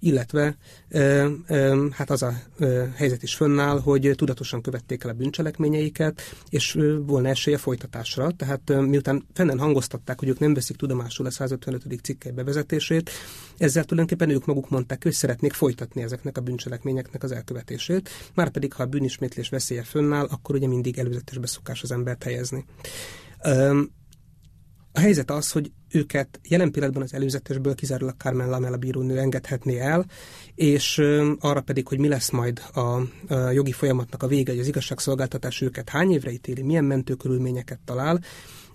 D: illetve e, e, hát az a e, helyzet is fönnáll, hogy tudatosan követték el a bűncselekményeiket, és e, volna esélye folytatásra. Tehát e, miután fennen hangoztatták, hogy ők nem veszik tudomásul a 155. cikkely bevezetését, ezzel tulajdonképpen ők maguk mondták, hogy szeretnék folytatni ezeknek a bűncselekményeknek az elkövetését, márpedig ha a bűnismétlés veszélye fönnáll, akkor ugye mindig előzetes beszokás az embert helyezni. A helyzet az, hogy őket jelen pillanatban az előzetesből kizárólag Carmen Lamela bírónő engedhetné el, és arra pedig, hogy mi lesz majd a, a jogi folyamatnak a vége, hogy az igazságszolgáltatás őket hány évre ítéli, milyen mentőkörülményeket talál,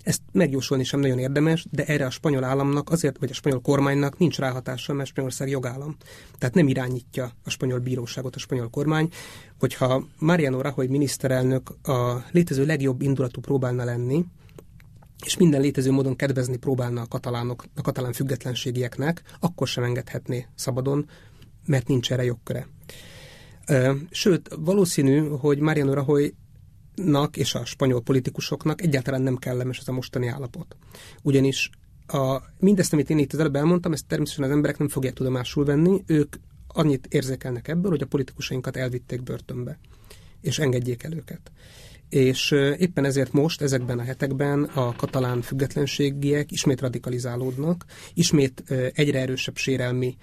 D: ezt megjósolni sem nagyon érdemes, de erre a spanyol államnak azért, vagy a spanyol kormánynak nincs ráhatása, mert Spanyolország jogállam. Tehát nem irányítja a spanyol bíróságot a spanyol kormány. Hogyha Mariano Rajoy miniszterelnök a létező legjobb indulatú próbálna lenni, és minden létező módon kedvezni próbálna a katalánok, a katalán függetlenségieknek, akkor sem engedhetné szabadon, mert nincs erre jogköre. Sőt, valószínű, hogy Mariano Rajoynak és a spanyol politikusoknak egyáltalán nem kellemes ez a mostani állapot. Ugyanis a, mindezt, amit én itt az előbb elmondtam, ezt természetesen az emberek nem fogják tudomásul venni, ők annyit érzékelnek ebből, hogy a politikusainkat elvitték börtönbe, és engedjék el őket és éppen ezért most, ezekben a hetekben a katalán függetlenségiek ismét radikalizálódnak, ismét egyre erősebb sérelmi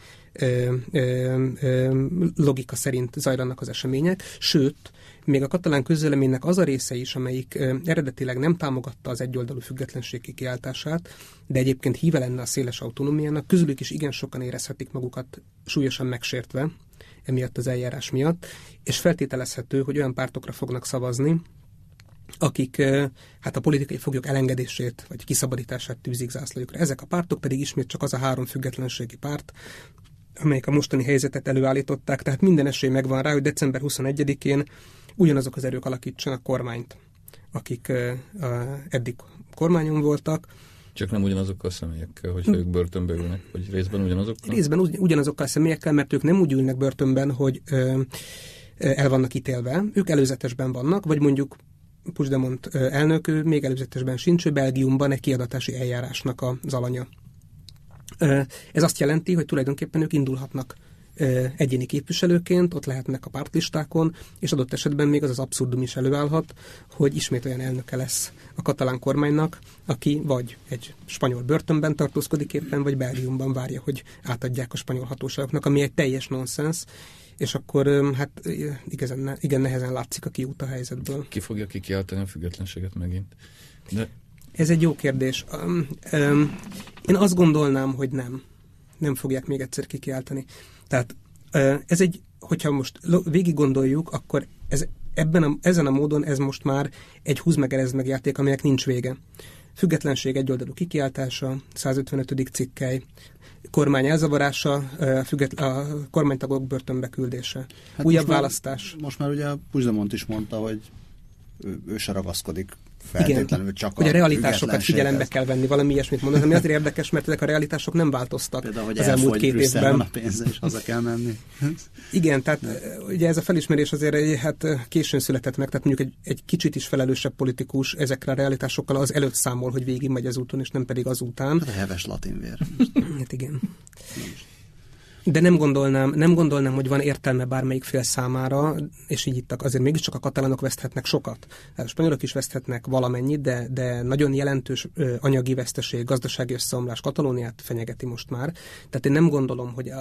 D: logika szerint zajlanak az események, sőt, még a katalán közvéleménynek az a része is, amelyik eredetileg nem támogatta az egyoldalú függetlenség kiáltását, de egyébként híve lenne a széles autonómiának, közülük is igen sokan érezhetik magukat súlyosan megsértve, emiatt az eljárás miatt, és feltételezhető, hogy olyan pártokra fognak szavazni, akik hát a politikai foglyok elengedését vagy kiszabadítását tűzik zászlójukra. Ezek a pártok pedig ismét csak az a három függetlenségi párt, amelyek a mostani helyzetet előállították, tehát minden esély megvan rá, hogy december 21-én ugyanazok az erők alakítsanak kormányt, akik eddig kormányon voltak.
C: Csak nem ugyanazokkal a személyekkel, hogy ők börtönbe ülnek, vagy részben ugyanazokkal?
D: Részben ugyanazokkal a személyekkel, mert ők nem úgy ülnek börtönben, hogy el vannak ítélve, ők előzetesben vannak, vagy mondjuk Puigdemont elnök, ő még előzetesben sincs, ő Belgiumban egy kiadatási eljárásnak az alanya. Ez azt jelenti, hogy tulajdonképpen ők indulhatnak egyéni képviselőként, ott lehetnek a pártlistákon, és adott esetben még az az abszurdum is előállhat, hogy ismét olyan elnöke lesz a katalán kormánynak, aki vagy egy spanyol börtönben tartózkodik éppen, vagy Belgiumban várja, hogy átadják a spanyol hatóságoknak, ami egy teljes nonsens, és akkor hát igen, igen nehezen látszik a kiút a helyzetből.
C: Ki fogja kikiáltani a függetlenséget megint? De...
D: Ez egy jó kérdés. Um, um, én azt gondolnám, hogy nem. Nem fogják még egyszer kikiáltani. Tehát uh, ez egy, hogyha most végig gondoljuk, akkor ez, ebben a, ezen a módon ez most már egy húz meg meg játék, aminek nincs vége. Függetlenség egyoldalú kikiáltása, 155. cikkely, kormány elzavarása, függet, a kormánytagok börtönbe küldése. Hát Újabb most választás.
B: Már, most már ugye Puigdemont is mondta, hogy ő, ő se ragaszkodik feltétlenül Igen, csak
D: hogy a, a realitásokat figyelembe kell venni, valami ilyesmit mondani, ami azért érdekes, mert ezek a realitások nem változtak Például, hogy az elmúlt két évben.
B: a pénz, és haza kell menni.
D: Igen, tehát ugye ez a felismerés azért hát későn született meg, tehát mondjuk egy, egy kicsit is felelősebb politikus ezekre a realitásokkal az előtt számol, hogy végig megy az úton, és nem pedig azután.
B: Hát a heves latinvér.
D: hát igen. De nem gondolnám, nem gondolnám, hogy van értelme bármelyik fél számára, és így itt azért mégiscsak a katalánok veszthetnek sokat. A spanyolok is veszthetnek valamennyit, de, de nagyon jelentős anyagi veszteség, gazdasági összeomlás Katalóniát fenyegeti most már. Tehát én nem gondolom, hogy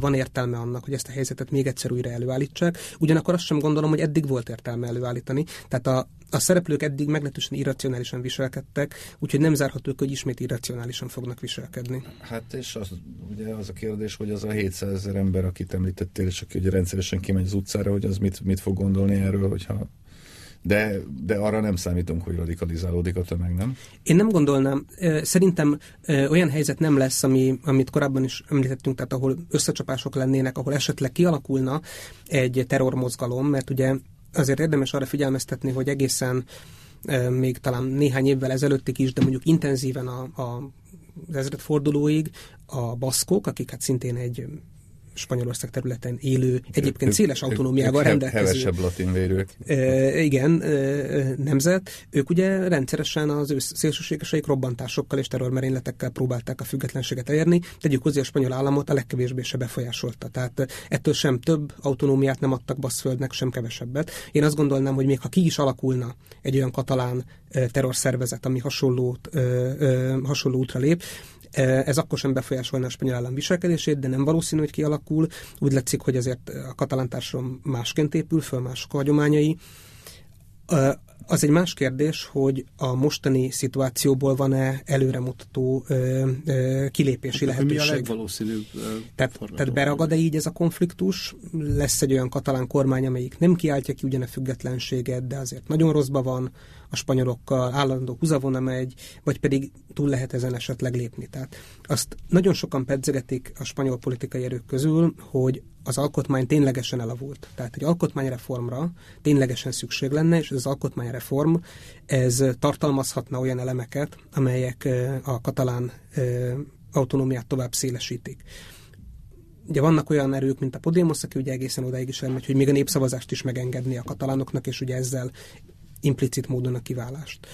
D: van értelme annak, hogy ezt a helyzetet még egyszer újra előállítsák. Ugyanakkor azt sem gondolom, hogy eddig volt értelme előállítani. Tehát a, a szereplők eddig meglehetősen irracionálisan viselkedtek, úgyhogy nem zárható, hogy ismét irracionálisan fognak viselkedni.
C: Hát és az, ugye az a kérdés, hogy az a 700 ezer ember, akit említettél, és aki ugye rendszeresen kimegy az utcára, hogy az mit, mit fog gondolni erről, hogyha de, de arra nem számítunk, hogy radikalizálódik a tömeg, nem?
D: Én nem gondolnám. Szerintem olyan helyzet nem lesz, ami, amit korábban is említettünk, tehát ahol összecsapások lennének, ahol esetleg kialakulna egy terrormozgalom, mert ugye azért érdemes arra figyelmeztetni, hogy egészen még talán néhány évvel ezelőttig is, de mondjuk intenzíven a, a az ezredfordulóig a baszkok, akik hát szintén egy Spanyolország területen élő, egyébként széles autonómiával rendelkező.
C: Hevesebb latinvérők.
D: E, igen, nemzet. Ők ugye rendszeresen az ő szélsőségeseik robbantásokkal és terrormerényletekkel próbálták a függetlenséget elérni. Tegyük hozzá a spanyol államot a legkevésbé se befolyásolta. Tehát ettől sem több autonómiát nem adtak Baszföldnek, sem kevesebbet. Én azt gondolnám, hogy még ha ki is alakulna egy olyan katalán terrorszervezet, ami hasonló, hasonló útra lép, ez akkor sem befolyásolná a spanyol állam viselkedését, de nem valószínű, hogy kialakul. Úgy látszik, hogy azért a katalán társadalom másként épül föl, mások hagyományai. Az egy más kérdés, hogy a mostani szituációból van-e előremutató ö, ö, kilépési hát, lehetőség.
B: Mi a legvalószínűbb
D: Tehát, tehát beragad-e így ez a konfliktus? Lesz egy olyan katalán kormány, amelyik nem kiáltja ki ugyan a függetlenséget, de azért nagyon rosszba van, a spanyolokkal állandó húzavona megy, vagy pedig túl lehet ezen esetleg lépni. Tehát azt nagyon sokan pedzegetik a spanyol politikai erők közül, hogy az alkotmány ténylegesen elavult. Tehát egy alkotmányreformra ténylegesen szükség lenne, és az alkotmányreform ez tartalmazhatna olyan elemeket, amelyek a katalán autonómiát tovább szélesítik. Ugye vannak olyan erők, mint a Podemos, aki ugye egészen odaig is elmegy, hogy még a népszavazást is megengedni a katalánoknak, és ugye ezzel implicit módon a kiválást.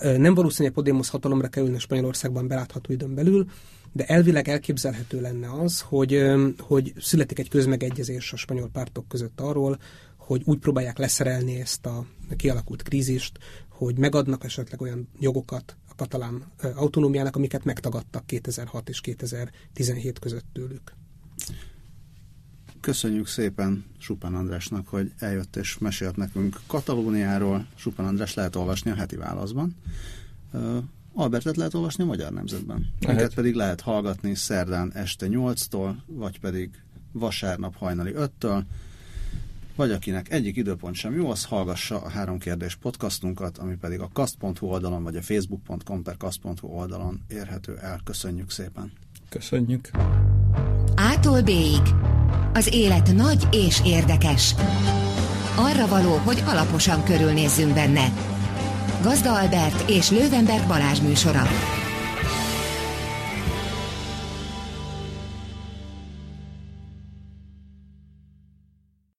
D: Nem valószínű, hogy Podemos hatalomra kerülne Spanyolországban belátható időn belül, de elvileg elképzelhető lenne az, hogy, hogy születik egy közmegegyezés a spanyol pártok között arról, hogy úgy próbálják leszerelni ezt a kialakult krízist, hogy megadnak esetleg olyan jogokat a katalán autonómiának, amiket megtagadtak 2006 és 2017 között tőlük.
B: Köszönjük szépen Supan Andrásnak, hogy eljött és mesélt nekünk Katalóniáról. Supan András lehet olvasni a heti válaszban. Albertet lehet olvasni a Magyar Nemzetben. Lehet. pedig lehet hallgatni szerdán este 8-tól, vagy pedig vasárnap hajnali 5-től, vagy akinek egyik időpont sem jó, az hallgassa a három kérdés podcastunkat, ami pedig a kast.hu oldalon, vagy a facebook.com per kast.hu oldalon érhető el. Köszönjük szépen!
C: Köszönjük!
A: Ától b Az élet nagy és érdekes. Arra való, hogy alaposan körülnézzünk benne. Gazda Albert és Lővenberg Balázs műsora.